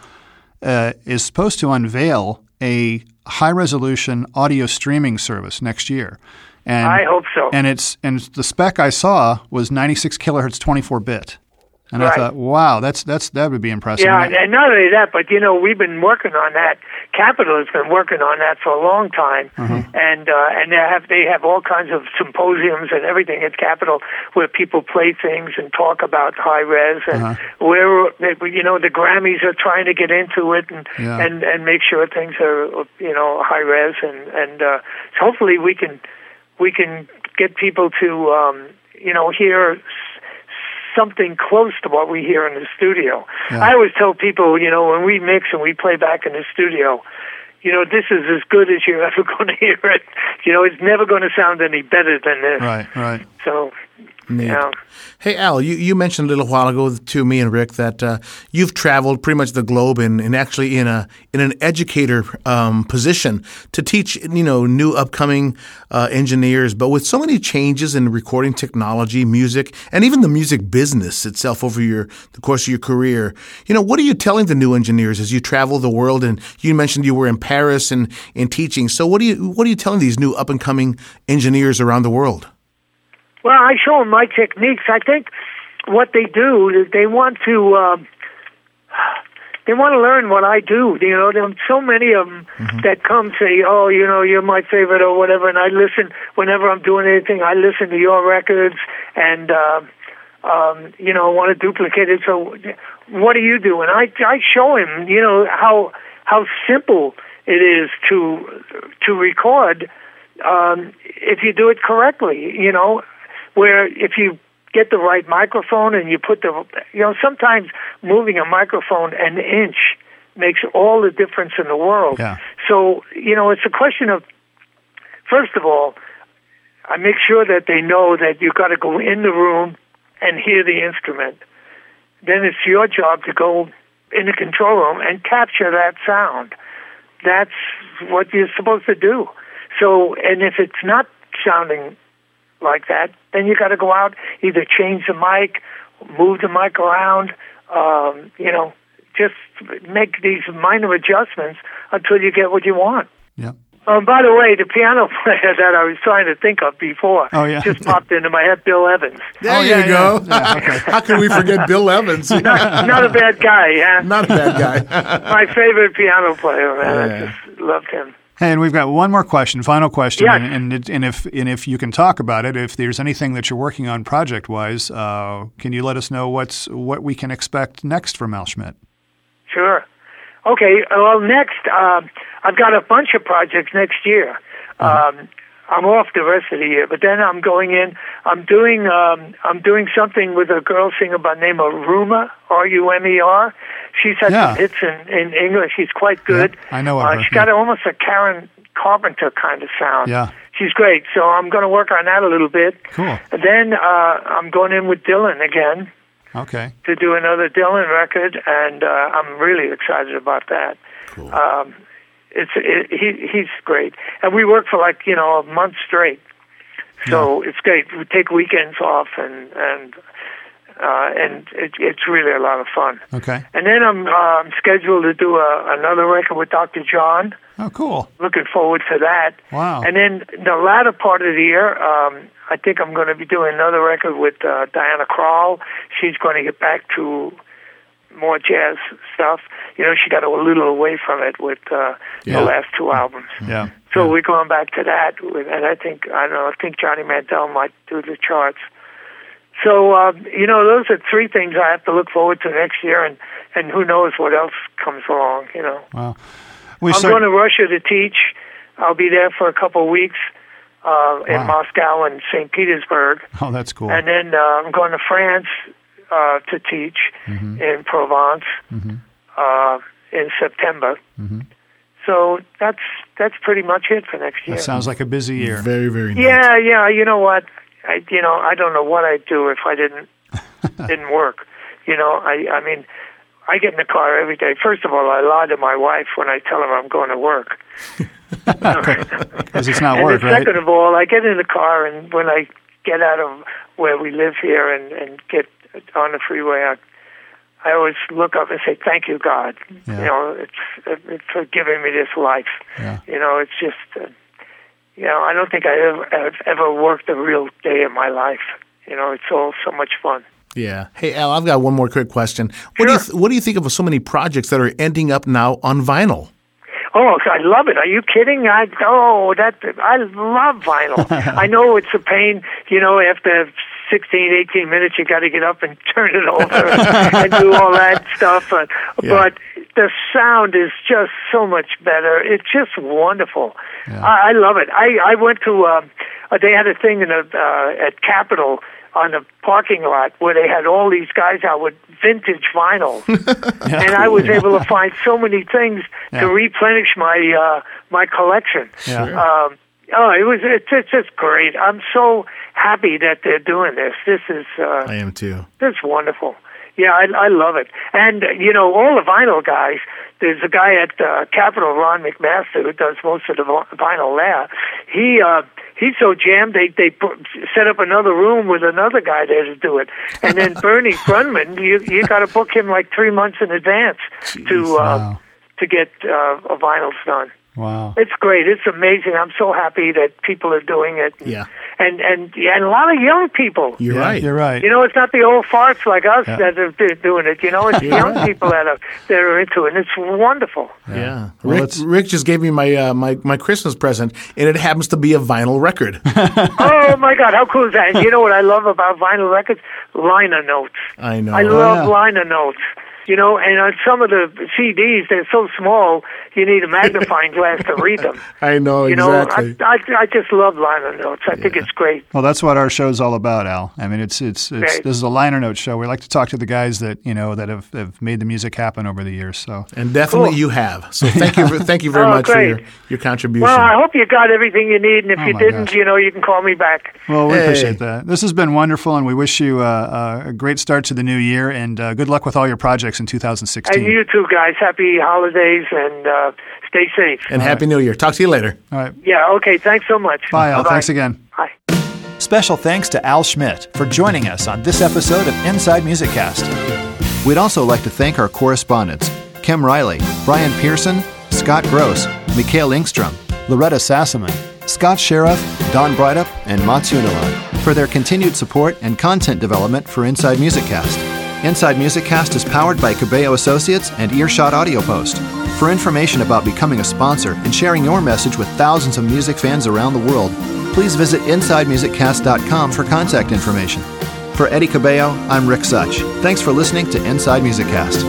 uh, is supposed to unveil a high resolution audio streaming service next year. And, I hope so. And it's and the spec I saw was 96 kilohertz 24 bit. And I thought, wow, that's that's that would be impressive. Yeah, And not only that, but you know, we've been working on that. Capitol has been working on that for a long time, and uh, and they have they have all kinds of symposiums and everything at Capitol where people play things and talk about high res, and where you know the Grammys are trying to get into it and Yeah. and and make sure things are you know high res, and and uh, hopefully we can we can get people to um, you know hear something close to what we hear in the studio. Yeah. I always tell people, you know, when we mix and we play back in the studio, you know, this is as good as you're ever going to hear it. You know, it's never going to sound any better than this. Right, right. So, Neat. yeah. Hey, Al, you, you mentioned a little while ago to me and Rick that uh, you've traveled pretty much the globe and, and actually in a in an educator um, position to teach you know new upcoming uh, engineers. But with so many changes in recording technology, music, and even the music business itself over your the course of your career, you know, what are you telling the new engineers as you travel the world? And you mentioned you were in Paris and in teaching. So what do you what are you telling these new up and coming engineers around the world? Well, I show them my techniques. I think what they do is they want to uh, they want to learn what I do. You know, there's so many of them that come say, "Oh, you know, you're my favorite" or whatever, and I listen whenever I'm doing anything. I listen to your records, and uh, um, you know, want to duplicate it. So, what do you do? And I I show him, you know, how how simple it is to to record um, if you do it correctly. You know, where if you get the right microphone and you put the you know sometimes moving a microphone an inch makes all the difference in the world. Yeah. So you know it's a question of first of all, I make sure that they know that you've got to go in the room and hear the instrument. Then it's your job to go in the control room and capture that sound. That's what you're supposed to do. So, and if it's not sounding like that, then you got to go out, either change the mic, move the mic around, um, you know, just make these minor adjustments until you get what you want. Yeah. Um, by the way, the piano player that I was trying to think of before Oh, yeah. just popped into my head, Bill Evans. There Oh, you yeah, go. yeah. Yeah, okay. How can we forget Bill Evans? Not a bad guy, yeah. Not a bad guy. My favorite piano player, man. Yeah. I just loved him. Hey, and we've got one more question, final question, Yes. and, and and if and if you can talk about it, if there's anything that you're working on project wise, uh, can you let us know what's what we can expect next from Al Schmitt? Sure. Okay. Well, next, um, I've got a bunch of projects next year. Um, I'm off the rest of the year, but then I'm going in. I'm doing um, I'm doing something with a girl singer by the name of Rumer R U M E R. She's had Yeah. some hits in, in English. She's quite good. I know Uh, her, she's got yeah. almost a Karen Carpenter kind of sound. Yeah. She's great. So I'm going to work on that a little bit. Cool. And then uh, I'm going in with Dylan again Okay. to do another Dylan record, and uh, I'm really excited about that. Cool. Um, it's it, he he's great, and we work for like you know a month straight, so it's great. We take weekends off, and and uh, and it, it's really a lot of fun. Okay. And then I'm um, scheduled to do a, another record with Dr. John. Oh, cool. Looking forward to that. Wow. And then the latter part of the year, um, I think I'm going to be doing another record with uh, Diana Krall. She's going to get back to more jazz stuff. You know, she got a little away from it with uh, Yeah. the last two albums. Yeah. So yeah. we're going back to that, and I think I don't know. I think Johnny Mandel might do the charts. So uh, you know, those are three things I have to look forward to next year, and and who knows what else comes along. You know, Wow. We I'm start- going to Russia to teach. I'll be there for a couple of weeks uh, in Wow. Moscow and St. Petersburg, Oh, that's cool. and then uh, I'm going to France uh, to teach Mm-hmm. in Provence uh, in September. So that's that's pretty much it for next year. that sounds like a busy year. Very, very neat. Yeah, yeah. You know what? I, you know, I don't know what I'd do if I didn't didn't work. You know, I, I mean, I get in the car every day. First of all, I lie to my wife when I tell her I'm going to work. Because it's not and work, then right? second of all, I get in the car, and when I get out of where we live here and and get on the freeway, I I always look up and say, "Thank you, God." Yeah. You know, it's it's for giving me this life. Yeah. You know, it's just, uh, you know, I don't think I ever have ever worked a real day in my life. You know, it's all so much fun. Yeah. Hey, Al, I've got one more quick question. What do you th- What do you think of so many projects that are ending up now on vinyl? Oh, I love it. Are you kidding? I oh, that I love vinyl. I know it's a pain. You know, after 16, 18 minutes, you got to get up and turn it over and do all that stuff. Uh, Yeah. But the sound is just so much better. It's just wonderful. I, I love it. I I went to. Um, uh, they had a thing in a, uh, at Capitol on the parking lot where they had all these guys out with vintage vinyl, and I was able to find so many things Yeah. to replenish my uh, my collection. Yeah. Um, oh, it was it's, it's just great. I'm so happy that they're doing this. This is uh, I am too. that's wonderful. Yeah, I, I love it. And, uh, you know, all the vinyl guys, there's a guy at uh, Capitol, Ron McMaster, who does most of the vinyl there. He, uh, he's so jammed, they, they put, set up another room with another guy there to do it. And then Bernie Grundman, you, you got to book him like three months in advance to, uh, Wow. to get uh, a vinyls done. Wow. It's great. It's amazing. I'm so happy that people are doing it. Yeah. And, and, and a lot of young people. You're Yeah, right. You're right. You know, it's not the old farts like us Yeah. that are doing it. You know, it's the young people that are that are into it, and it's wonderful. Yeah. Well, Rick, it's- Rick just gave me my, uh, my my Christmas present, and it happens to be a vinyl record. oh my God, how cool is that? And you know what I love about vinyl records? Liner notes. I know. I love yeah. liner notes. You know, and on some of the CDs, they're so small, you need a magnifying glass to read them. I know You know. I, I I just love liner notes. I think it's great. Well, that's what our show's all about, Al. I mean, it's it's, it's Right. this is a liner note show. We like to talk to the guys that you know that have, have made the music happen over the years. So and definitely Cool. you have. So thank you. For, thank you very Oh, much for your, your contribution. Well, I hope you got everything you need, and if Oh, you didn't, gosh. you know, you can call me back. Well, we Hey. appreciate that. This has been wonderful, and we wish you uh, a great start to the new year, and uh, good luck with all your projects in 2016. And you too, guys. Happy holidays, and uh, stay safe. and Happy New Year. Talk to you later. all right. Yeah, okay. Thanks so much. Bye, Al. Bye-bye. Thanks again. Bye. Special thanks to Al Schmitt for joining us on this episode of Inside Music Cast. We'd also like to thank our correspondents Kim Riley, Brian Pearson, Scott Gross, Mikhail Ingstrom, Loretta Sassaman, Scott Sheriff, Don Brightup, and Mats Unilan for their continued support and content development for Inside Music Cast. Inside Music Cast is powered by Cabello Associates and Earshot Audio Post. For information about becoming a sponsor and sharing your message with thousands of music fans around the world, please visit InsideMusicCast.com for contact information. For Eddie Cabello, I'm Rick Such. Thanks for listening to Inside Music Cast.